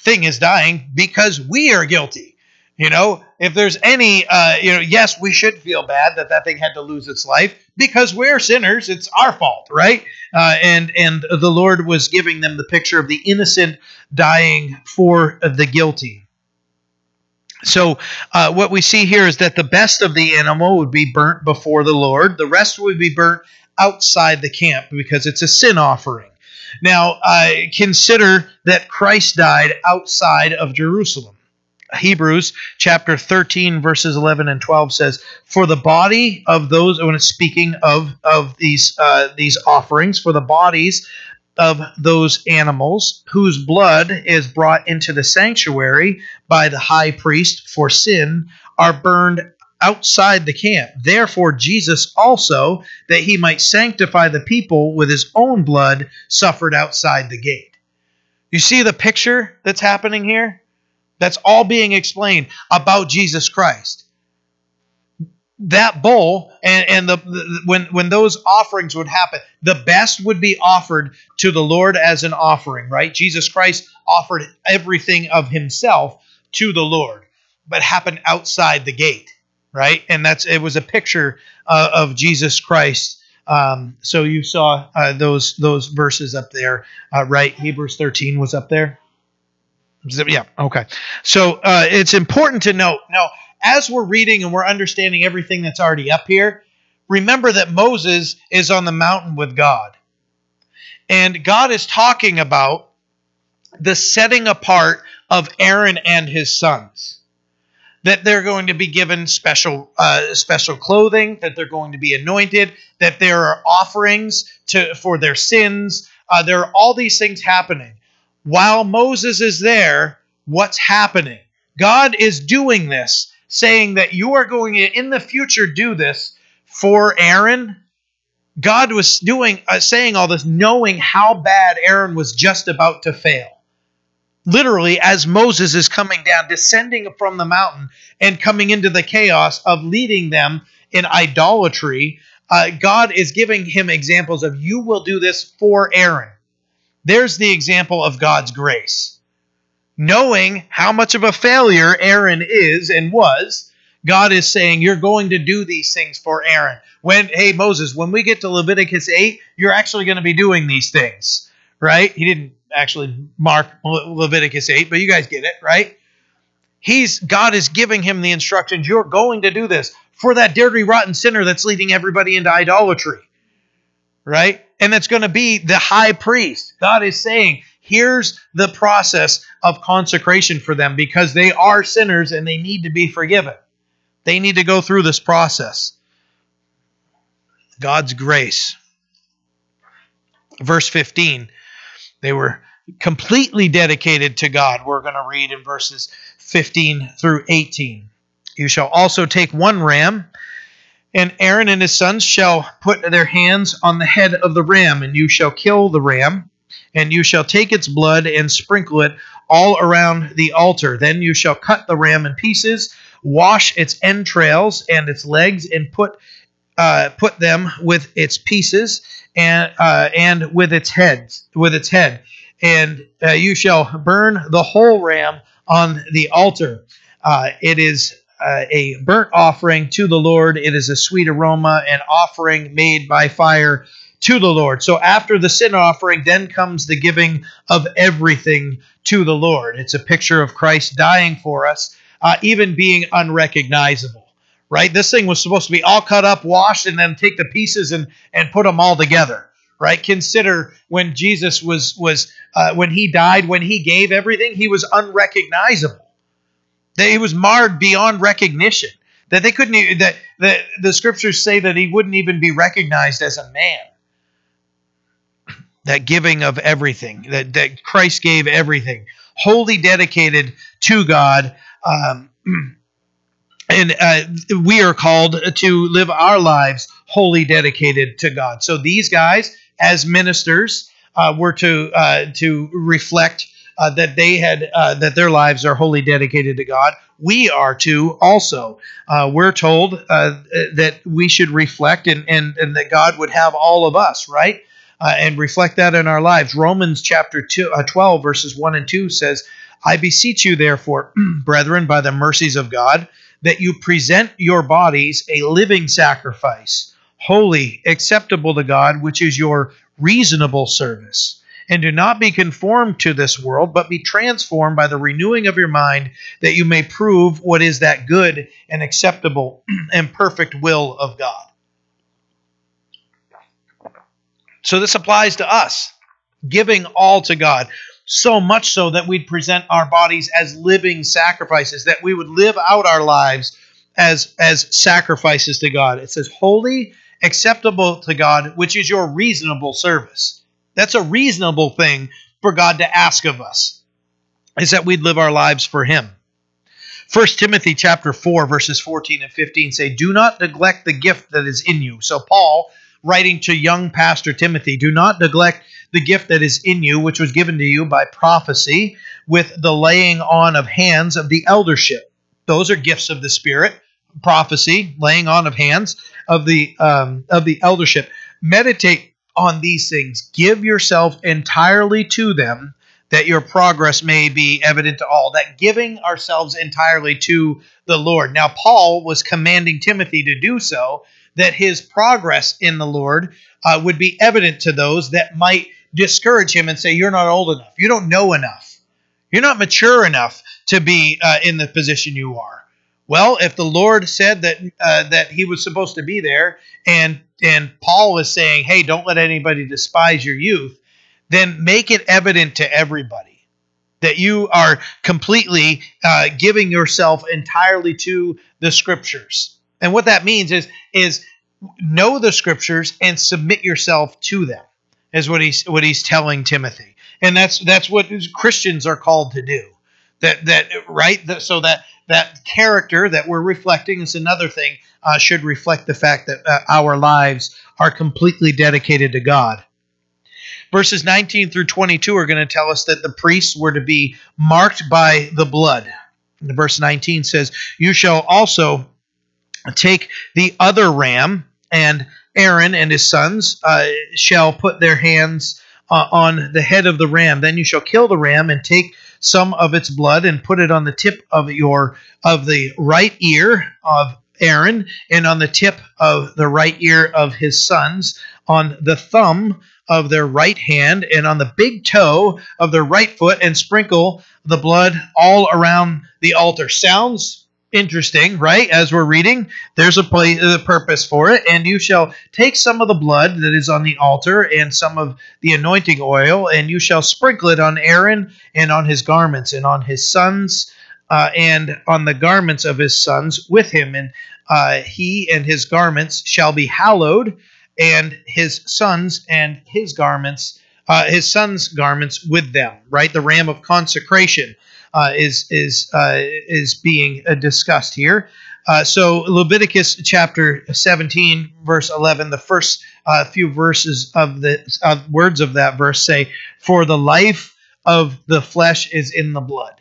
thing is dying because we are guilty. You know, if there's any, uh, you know, yes, we should feel bad that that thing had to lose its life because we're sinners. It's our fault, right? Uh, and and the Lord was giving them the picture of the innocent dying for the guilty. So uh, what we see here is that the best of the animal would be burnt before the Lord. The rest would be burnt outside the camp because it's a sin offering. Now, uh, consider that Christ died outside of Jerusalem. Hebrews chapter 13 verses 11 and 12 says, "For the body of those when it's speaking of of these uh, these offerings, for the bodies of those animals whose blood is brought into the sanctuary by the high priest for sin are burned outside the camp. Therefore, Jesus also, that he might sanctify the people with his own blood, suffered outside the gate. You see the picture that's happening here? That's all being explained about Jesus Christ. That bowl and, and the, the when when those offerings would happen, the best would be offered to the Lord as an offering, right? Jesus Christ offered everything of himself to the Lord, but happened outside the gate right? And that's it was a picture uh, of Jesus Christ. Um, so you saw uh, those those verses up there, uh, right? Hebrews 13 was up there. Yeah, okay. So uh, it's important to note now as we're reading and we're understanding everything that's already up here. Remember that Moses is on the mountain with God, and God is talking about the setting apart of Aaron and his sons that they're going to be given special uh, special clothing, that they're going to be anointed, that there are offerings to for their sins. Uh, there are all these things happening. While Moses is there, what's happening? God is doing this, saying that you are going to in the future do this for Aaron. God was doing uh, saying all this, knowing how bad Aaron was just about to fail literally as Moses is coming down, descending from the mountain and coming into the chaos of leading them in idolatry, uh, God is giving him examples of you will do this for Aaron. There's the example of God's grace. Knowing how much of a failure Aaron is and was, God is saying, You're going to do these things for Aaron. When, hey, Moses, when we get to Leviticus 8, you're actually going to be doing these things, right? He didn't actually mark Leviticus 8, but you guys get it, right? He's God is giving him the instructions. You're going to do this for that dirty, rotten sinner that's leading everybody into idolatry. Right? And it's going to be the high priest. God is saying, here's the process of consecration for them because they are sinners and they need to be forgiven. They need to go through this process. God's grace. Verse 15 they were completely dedicated to God. We're going to read in verses 15 through 18. You shall also take one ram, and Aaron and his sons shall put their hands on the head of the ram, and you shall kill the ram, and you shall take its blood and sprinkle it all around the altar. Then you shall cut the ram in pieces, wash its entrails and its legs, and put uh, put them with its pieces and uh, and with its head with its head and uh, you shall burn the whole ram on the altar uh, it is uh, a burnt offering to the lord it is a sweet aroma an offering made by fire to the lord so after the sin offering then comes the giving of everything to the lord it's a picture of christ dying for us uh, even being unrecognizable right? This thing was supposed to be all cut up, washed, and then take the pieces and and put them all together, right? Consider when Jesus was was uh, when he died, when he gave everything, he was unrecognizable. That he was marred beyond recognition. That they couldn't that the the scriptures say that he wouldn't even be recognized as a man. That giving of everything, that that Christ gave everything, wholly dedicated to God. Um, and uh, we are called to live our lives wholly dedicated to God. So these guys, as ministers, uh, were to uh, to reflect uh, that they had uh, that their lives are wholly dedicated to God. We are to also. Uh, we're told that we should reflect and, and and that God would have all of us right. and reflect that in our lives. Romans chapter two, 12, verses 1 and 2 says, I beseech you, therefore, brethren, by the mercies of God, that you present your bodies a living sacrifice, holy, acceptable to God, which is your reasonable service. And do not be conformed to this world, but be transformed by the renewing of your mind, that you may prove what is that good and acceptable and perfect will of God. So this applies to us, giving all to God. So much so that we'd present our bodies as living sacrifices, that we would live out our lives as, as sacrifices to God. It says, holy, acceptable to God, which is your reasonable service. That's a reasonable thing for God to ask of us, is that we'd live our lives for Him. 1 Timothy chapter 4 verses 14 and 15 say do not neglect the gift that is in you. So Paul writing to young pastor Timothy, do not neglect the gift that is in you which was given to you by prophecy with the laying on of hands of the eldership. Those are gifts of the spirit, prophecy, laying on of hands of the um, of the eldership. Meditate on these things. Give yourself entirely to them that your progress may be evident to all, that giving ourselves entirely to the Lord. Now, Paul was commanding Timothy to do so, that his progress in the Lord uh, would be evident to those that might discourage him and say, You're not old enough. You don't know enough. You're not mature enough to be uh, in the position you are. Well, if the Lord said that uh, that he was supposed to be there, and and Paul was saying, "Hey, don't let anybody despise your youth," then make it evident to everybody that you are completely uh, giving yourself entirely to the scriptures. And what that means is is know the scriptures and submit yourself to them. Is what he's what he's telling Timothy, and that's that's what Christians are called to do. That that right. That, so that that character that we're reflecting is another thing uh, should reflect the fact that uh, our lives are completely dedicated to God. Verses 19 through 22 are going to tell us that the priests were to be marked by the blood. Verse 19 says, You shall also take the other ram, and Aaron and his sons uh, shall put their hands uh, on the head of the ram. Then you shall kill the ram and take some of its blood and put it on the tip of your of the right ear of Aaron and on the tip of the right ear of his sons on the thumb of their right hand and on the big toe of their right foot and sprinkle the blood all around the altar. Sounds interesting, right? As we're reading, there's a, place, a purpose for it. And you shall take some of the blood that is on the altar and some of the anointing oil, and you shall sprinkle it on Aaron and on his garments and on his sons. Uh, and on the garments of his sons with him, and uh, he and his garments shall be hallowed, and his sons and his garments, uh, his sons' garments with them. Right, the ram of consecration is is uh, is being uh, discussed here. Uh, so Leviticus chapter 17, verse 11, the first uh, few verses of the words of that verse say, "For the life of the flesh is in the blood."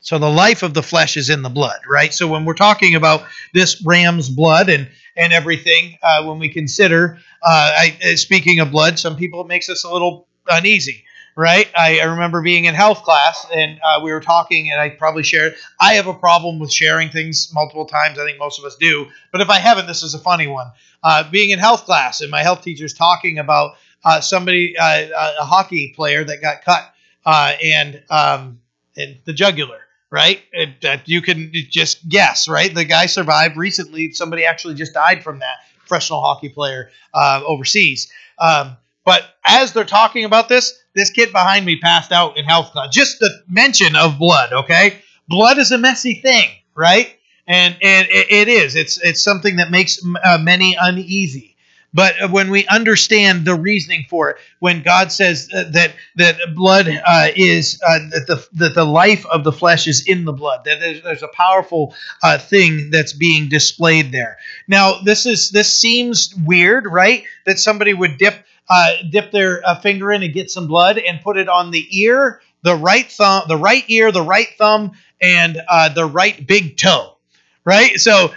So the life of the flesh is in the blood, right? So when we're talking about this ram's blood and and everything, uh, when we consider, uh, I, uh, speaking of blood, some people it makes us a little uneasy, right? I, I remember being in health class and uh, we were talking, and I probably shared. I have a problem with sharing things multiple times. I think most of us do, but if I haven't, this is a funny one. Uh, being in health class and my health teacher's talking about uh, somebody, a hockey player that got cut, and um, and the jugular right? That you can just guess, right? The guy survived recently. Somebody actually just died from that professional hockey player uh, overseas. Um, but as they're talking about this, this kid behind me passed out in health class. Just the mention of blood, okay? Blood is a messy thing, right? And and it, it is. It's it's something that makes uh, many uneasy. But when we understand the reasoning for it, when God says that that blood uh, is uh, that the that the life of the flesh is in the blood, that there's, there's a powerful uh, thing that's being displayed there. Now, this is this seems weird, right? That somebody would dip uh, dip their uh, finger in and get some blood and put it on the ear, the right thumb, the right ear, the right thumb, and uh, the right big toe, right? So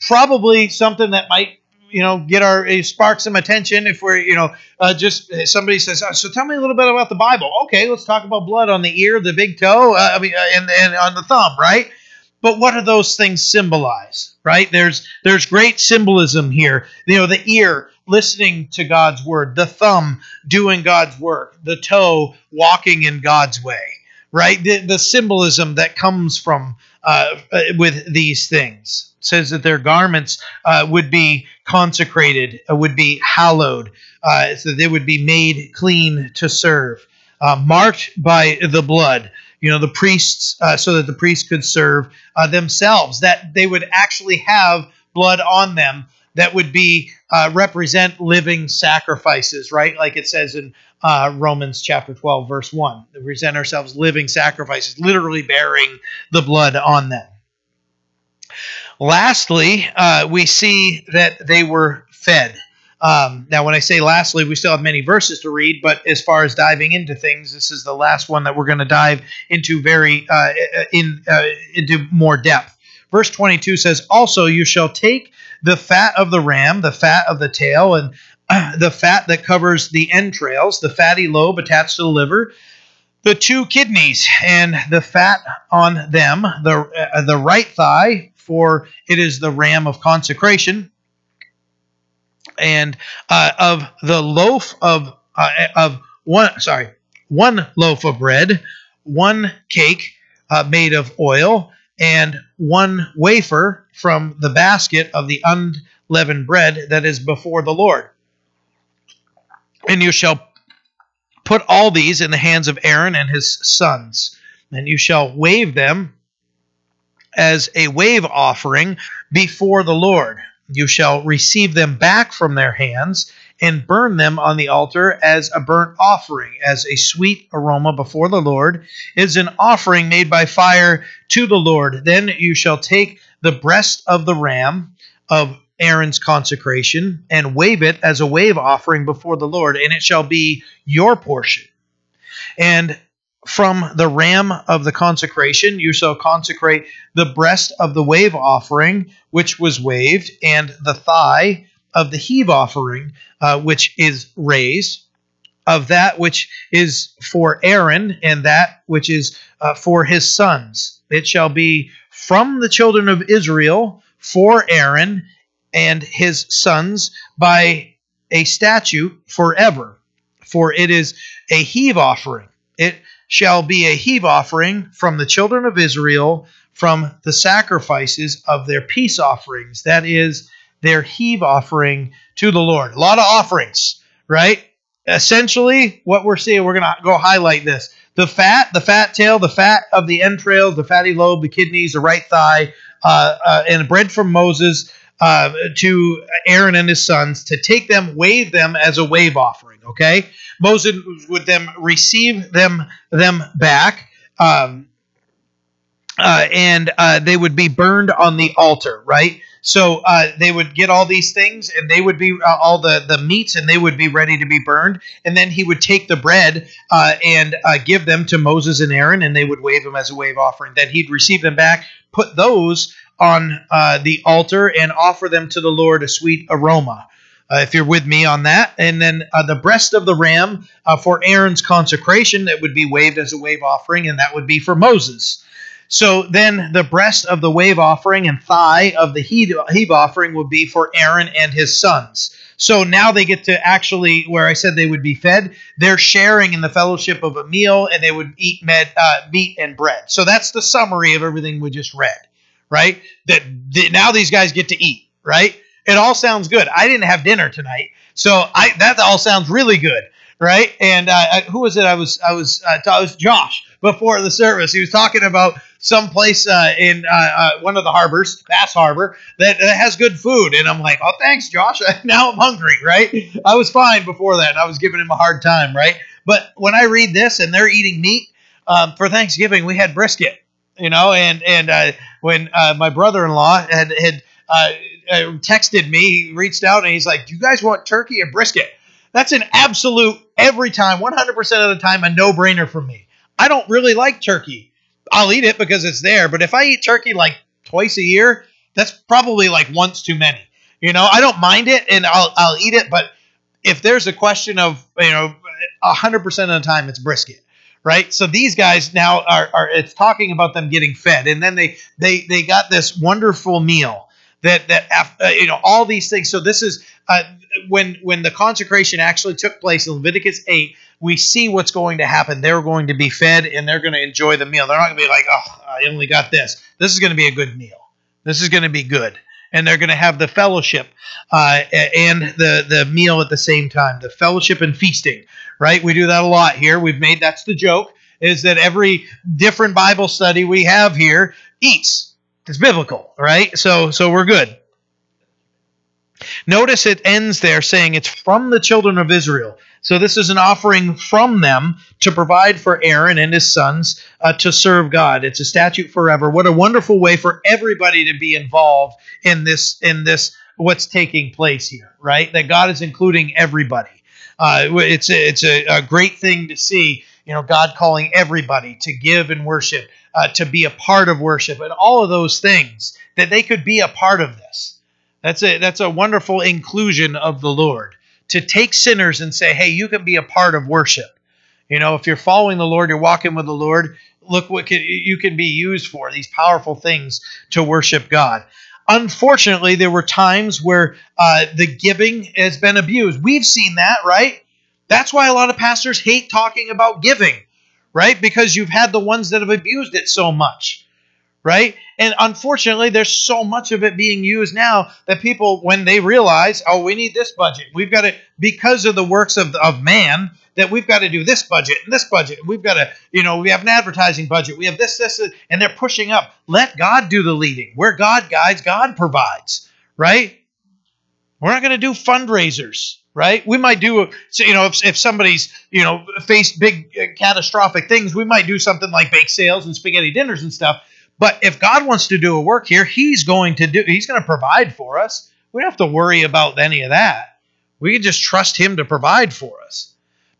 probably something that might you know get our spark some attention if we're you know uh, just uh, somebody says oh, so tell me a little bit about the bible. Okay let's talk about blood on the ear the big toe uh, i mean uh, and, and on the thumb right? But what do those things symbolize right? There's there's great symbolism here. You know the ear listening to god's word the thumb doing god's work the toe walking in god's way right the, the symbolism that comes from uh, with these things. It says that their garments uh, would be consecrated, uh, would be hallowed, uh, so they would be made clean to serve, uh, marked by the blood. You know, the priests, uh, so that the priests could serve themselves, that they would actually have blood on them that would be uh, represent living sacrifices, right? Like it says in uh, Romans chapter 12, verse 1. We present ourselves living sacrifices, literally bearing the blood on them. Lastly, uh, we see that they were fed. Um, now, when I say lastly, we still have many verses to read, but as far as diving into things, this is the last one that we're going to dive into very uh, in uh, into more depth. Verse 22 says, "Also you shall take the fat of the ram, the fat of the tail, and the fat that covers the entrails, the fatty lobe attached to the liver, the two kidneys, and the fat on them, the uh, the right thigh, for it is the ram of consecration, and uh, of the loaf of uh, of one sorry one loaf of bread, one cake uh, made of oil, and one wafer from the basket of the unleavened bread that is before the Lord. And you shall put all these in the hands of Aaron and his sons, and you shall wave them as a wave offering before the Lord. You shall receive them back from their hands and burn them on the altar as a burnt offering, as a sweet aroma before the Lord, is an offering made by fire to the Lord. Then you shall take the breast of the ram of Aaron's consecration and wave it as a wave offering before the Lord, and it shall be your portion. And from the ram of the consecration, you shall consecrate the breast of the wave offering, which was waved, and the thigh of the heave offering, uh, which is raised, of that which is for Aaron, and that which is uh, for his sons. It shall be from the children of Israel for Aaron and his sons by a statute forever. For it is a heave offering. It shall be a heave offering from the children of Israel from the sacrifices of their peace offerings. That is, their heave offering to the Lord. A lot of offerings, right? Essentially, what we're seeing, we're going to go highlight this. The fat, the fat tail, the fat of the entrails, the fatty lobe, the kidneys, the right thigh, uh, uh, and bread from Moses uh, to Aaron and his sons to take them, wave them as a wave offering. Okay, Moses would then receive them them back. Um, uh, and uh, they would be burned on the altar, right? So uh, they would get all these things, and they would be uh, all the the meats, and they would be ready to be burned. And then he would take the bread uh, and uh, give them to Moses and Aaron, and they would wave them as a wave offering. Then he'd receive them back, put those on uh, the altar, and offer them to the Lord a sweet aroma. Uh, if you're with me on that. And then the breast of the ram for Aaron's consecration, that would be waved as a wave offering, and that would be for Moses. So then the breast of the wave offering and thigh of the heave offering would be for Aaron and his sons. So now they get to actually, where I said they would be fed, they're sharing in the fellowship of a meal and they would eat med, uh, meat and bread. So that's the summary of everything we just read, right? That, now these guys get to eat, right? It all sounds good. I didn't have dinner tonight, so I that all sounds really good, right? And uh, who was it? I was I was uh, I was Josh before the service. He was talking about some place uh, in uh, uh, one of the harbors, Bass Harbor, that, that, has good food. And I'm like, oh, thanks, Josh. now I'm hungry, right? I was fine before that. And I was giving him a hard time, right? But when I read this and they're eating meat um, for Thanksgiving, we had brisket, you know, and and uh, when uh, my brother-in-law had had uh, texted me, he reached out and he's like, "Do you guys want turkey or brisket?" That's an absolute every time, 100% of the time, a no-brainer for me. I don't really like turkey. I'll eat it because it's there, but if I eat turkey like twice a year, that's probably like once too many. You know, I don't mind it and I'll I'll eat it, but if there's a question of you know, hundred percent of the time it's brisket, right? So these guys now are, are it's talking about them getting fed, and then they they they got this wonderful meal that that uh, you know all these things. So this is uh, when when the consecration actually took place in Leviticus eight we see what's going to happen. They're going to be fed and they're going to enjoy the meal. They're not going to be like, oh, I only got this. This is going to be a good meal. This is going to be good. And they're going to have the fellowship uh, and the, the meal at the same time. The fellowship and feasting, right? We do that a lot here. We've made that's the joke is that every different Bible study we have here eats. It's biblical, right? So so we're good. Notice it ends there saying it's from the children of Israel. So this is an offering from them to provide for Aaron and his sons uh, to serve God. It's a statute forever. What a wonderful way for everybody to be involved in this in this what's taking place here, right? That God is including everybody. Uh, it's a, it's a, a, great thing to see. You know, God calling everybody to give and worship, uh, to be a part of worship, and all of those things that they could be a part of this. That's a that's a wonderful inclusion of the Lord to take sinners and say, hey, you can be a part of worship. You know, if you're following the Lord, you're walking with the Lord, look what can, you can be used for, these powerful things to worship God. Unfortunately, there were times where uh, the giving has been abused. We've seen that, right? That's why a lot of pastors hate talking about giving, right? Because you've had the ones that have abused it so much right? And unfortunately, there's so much of it being used now that people, when they realize, oh, we need this budget, we've got to, because of the works of, of man, that we've got to do this budget and this budget. And we've got to, you know, we have an advertising budget. We have this, this, and they're pushing up. Let God do the leading. Where God guides, God provides, right? We're not going to do fundraisers, right? We might do, you know, if, if somebody's, you know, faced big uh, catastrophic things, we might do something like bake sales and spaghetti dinners and stuff. But if God wants to do a work here, He's going to do. He's going to provide for us. We don't have to worry about any of that. We can just trust Him to provide for us.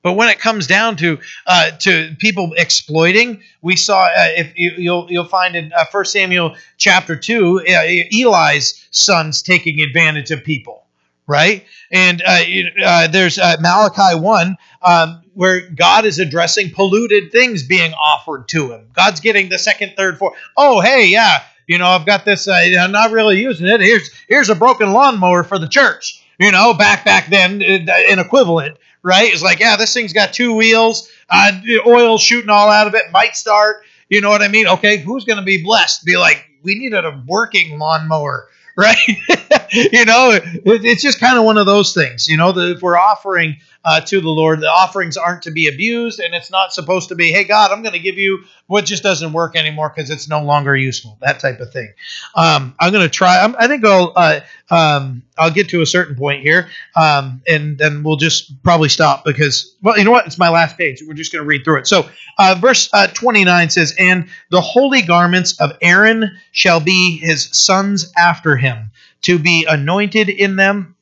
But when it comes down to uh, to people exploiting, we saw uh, if you, will you'll, you'll find in uh, 1 Samuel chapter two, uh, Eli's sons taking advantage of people, right? And uh, uh, there's Malachi one. Um, where God is addressing polluted things being offered to him. God's getting the second, third, fourth. Oh, hey, yeah, you know, I've got this. Uh, I'm not really using it. Here's here's a broken lawnmower for the church. You know, back back then, uh, an equivalent, right? It's like, yeah, this thing's got two wheels, uh, oil shooting all out of it, might start. You know what I mean? Okay, who's going to be blessed? Be like, we needed a working lawnmower right? you know, it, it's just kind of one of those things. You know, that if we're offering uh, to the Lord, the offerings aren't to be abused, and it's not supposed to be, hey, God, I'm going to give you what just doesn't work anymore because it's no longer useful. That type of thing. Um, I'm going to try. I'm, i think I'll uh, um, I'll get to a certain point here, um, and then we'll just probably stop because, well, you know what? It's my last page. We're just going to read through it. So, uh, verse uh, 29 says, "And the holy garments of Aaron shall be his sons after him." to be anointed in them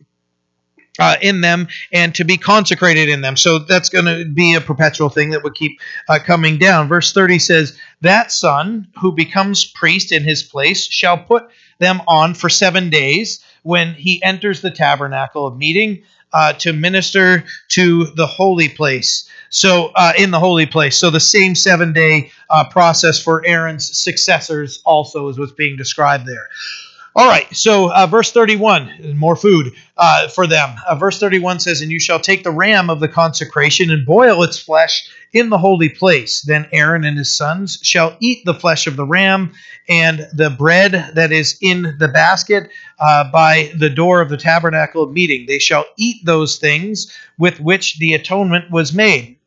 uh, in them and to be consecrated in them. So that's going to be a perpetual thing that would keep uh, coming down. Verse 30 says, That son who becomes priest in his place shall put them on for seven days when he enters the tabernacle of meeting uh, to minister to the holy place. So, uh, in the holy place. So, the same seven day uh, process for Aaron's successors also is what's being described there. All right, so uh, verse 31, more food uh, for them. Uh, verse 31 says, And you shall take the ram of the consecration and boil its flesh in the holy place. Then Aaron and his sons shall eat the flesh of the ram and the bread that is in the basket uh, by the door of the tabernacle of meeting. They shall eat those things with which the atonement was made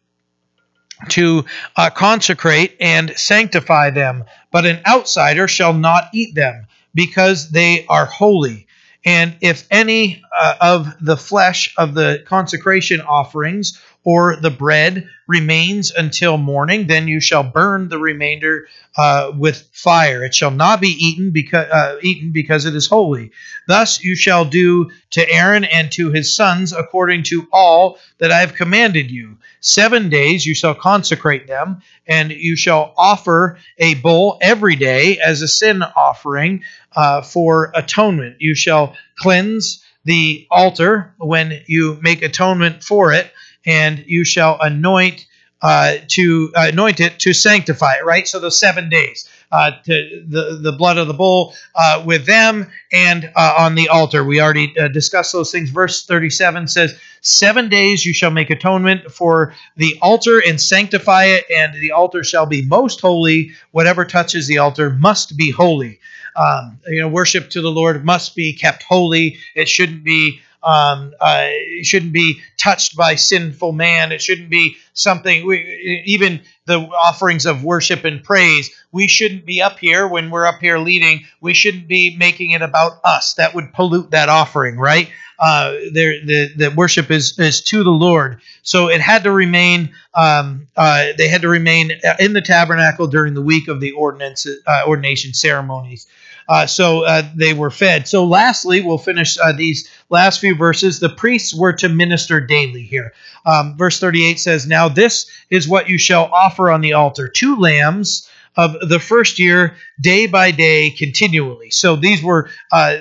to uh, consecrate and sanctify them, but an outsider shall not eat them because they are holy. And if any uh, of the flesh of the consecration offerings or the bread remains until morning, then you shall burn the remainder uh, with fire. It shall not be eaten because uh, eaten because it is holy. Thus you shall do to Aaron and to his sons according to all that I have commanded you. Seven days you shall consecrate them, and you shall offer a bull every day as a sin offering uh, for atonement. You shall cleanse the altar when you make atonement for it and you shall anoint uh, to anoint it to sanctify it, right? So those seven days. Uh, to the, the blood of the bull uh, with them and uh, on the altar. We already uh, discussed those things. Verse 37 says, Seven days you shall make atonement for the altar and sanctify it, and the altar shall be most holy. Whatever touches the altar must be holy. Um, you know, worship to the Lord must be kept holy. It shouldn't be um, uh, shouldn't be touched by sinful man. It shouldn't be something. We, even the offerings of worship and praise, we shouldn't be up here when we're up here leading. We shouldn't be making it about us. That would pollute that offering, right? Uh, there, the the worship is is to the Lord. So it had to remain. Um, uh, they had to remain in the tabernacle during the week of the ordinance uh, ordination ceremonies. Uh, so uh, they were fed. So, lastly, we'll finish uh, these last few verses. The priests were to minister daily here. Um, verse 38 says, Now this is what you shall offer on the altar two lambs of the first year, day by day, continually. So, these were. Uh,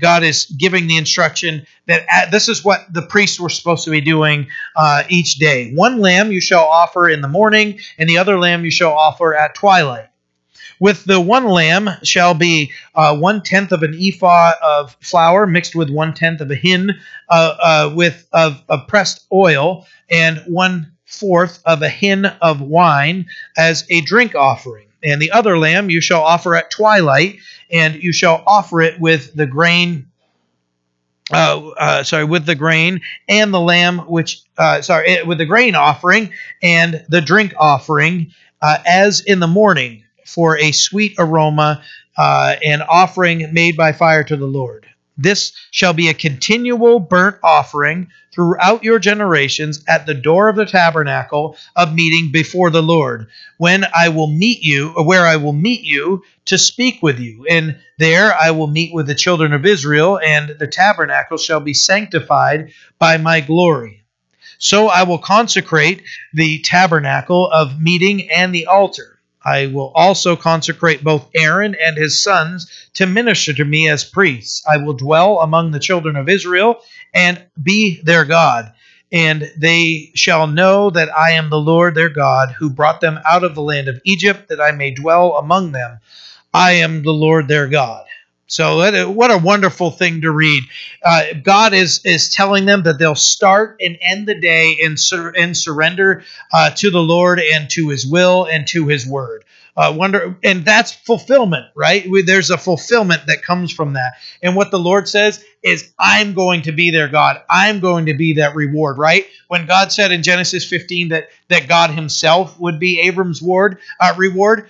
God is giving the instruction that uh, this is what the priests were supposed to be doing uh, each day. One lamb you shall offer in the morning, and the other lamb you shall offer at twilight. With the one lamb shall be uh, one tenth of an ephah of flour mixed with one tenth of a hin uh, uh, with of, of pressed oil, and one fourth of a hin of wine as a drink offering. And the other lamb you shall offer at twilight, and you shall offer it with the grain uh, uh, sorry, with the grain and the lamb, which, uh, sorry, eh, with the grain offering and the drink offering, uh, as in the morning for a sweet aroma, uh, an offering made by fire to the Lord. This shall be a continual burnt offering throughout your generations at the door of the tabernacle of meeting before the Lord, when I will meet you, or where I will meet you to speak with you. And there I will meet with the children of Israel, and the tabernacle shall be sanctified by my glory. So I will consecrate the tabernacle of meeting and the altar I will also consecrate both Aaron and his sons to minister to me as priests. I will dwell among the children of Israel and be their God. And they shall know that I am the Lord their God, who brought them out of the land of Egypt, that I may dwell among them. I am the Lord their God. So what a wonderful thing to read. Uh, God is is telling them that they'll start and end the day in sur- in surrender uh, to the Lord and to His will and to His word. Uh, wonder and that's fulfillment, right? We, there's a fulfillment that comes from that. And what the Lord says is, "I'm going to be their God. I'm going to be that reward." Right? When God said in Genesis 15 that that God Himself would be Abram's ward, uh, reward,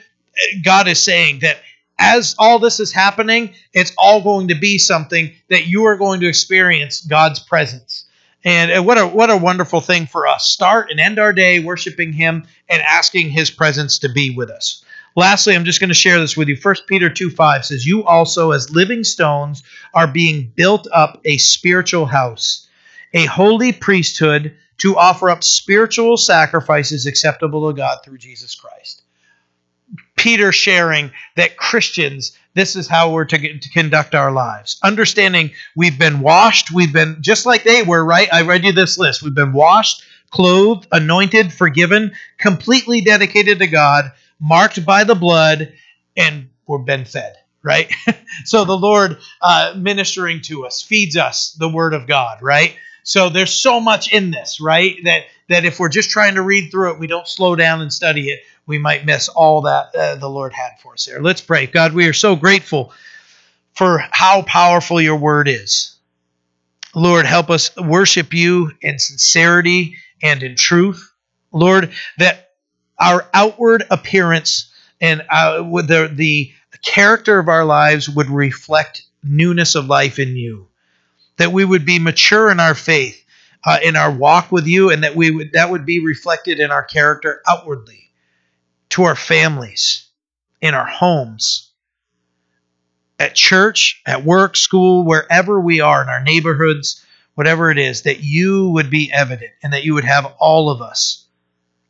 God is saying that as all this is happening, it's all going to be something that you are going to experience God's presence. And what a what a wonderful thing for us. Start and end our day worshiping him and asking his presence to be with us. Lastly, I'm just going to share this with you. 1 Peter 2 5 says, You also, as living stones, are being built up a spiritual house, a holy priesthood to offer up spiritual sacrifices acceptable to God through Jesus Christ. Peter sharing that Christians, this is how we're to, to, conduct our lives. Understanding we've been washed, we've been just like they were, right? I read you this list. We've been washed, clothed, anointed, forgiven, completely dedicated to God, marked by the blood, and we've been fed, right? so the Lord uh, ministering to us feeds us the word of God, right? So there's so much in this, right? That that if we're just trying to read through it, we don't slow down and study it we might miss all that uh, the Lord had for us there. Let's pray. God, we are so grateful for how powerful your word is. Lord, help us worship you in sincerity and in truth. Lord, that our outward appearance and uh, the, the character of our lives would reflect newness of life in you. That we would be mature in our faith, uh, in our walk with you, and that we would that would be reflected in our character outwardly to our families, in our homes, at church, at work, school, wherever we are, in our neighborhoods, whatever it is, that you would be evident and that you would have all of us.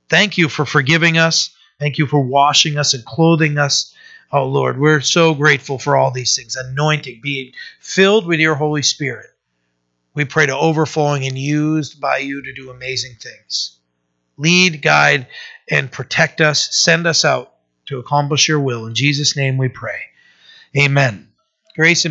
Thank you for forgiving us. Thank you for washing us and clothing us. Oh Lord, we're so grateful for all these things. Anointing, being filled with your Holy Spirit. We pray to overflowing and used by you to do amazing things. lead, guide, and protect us. Send us out to accomplish your will. In Jesus' name we pray. Amen. Grace and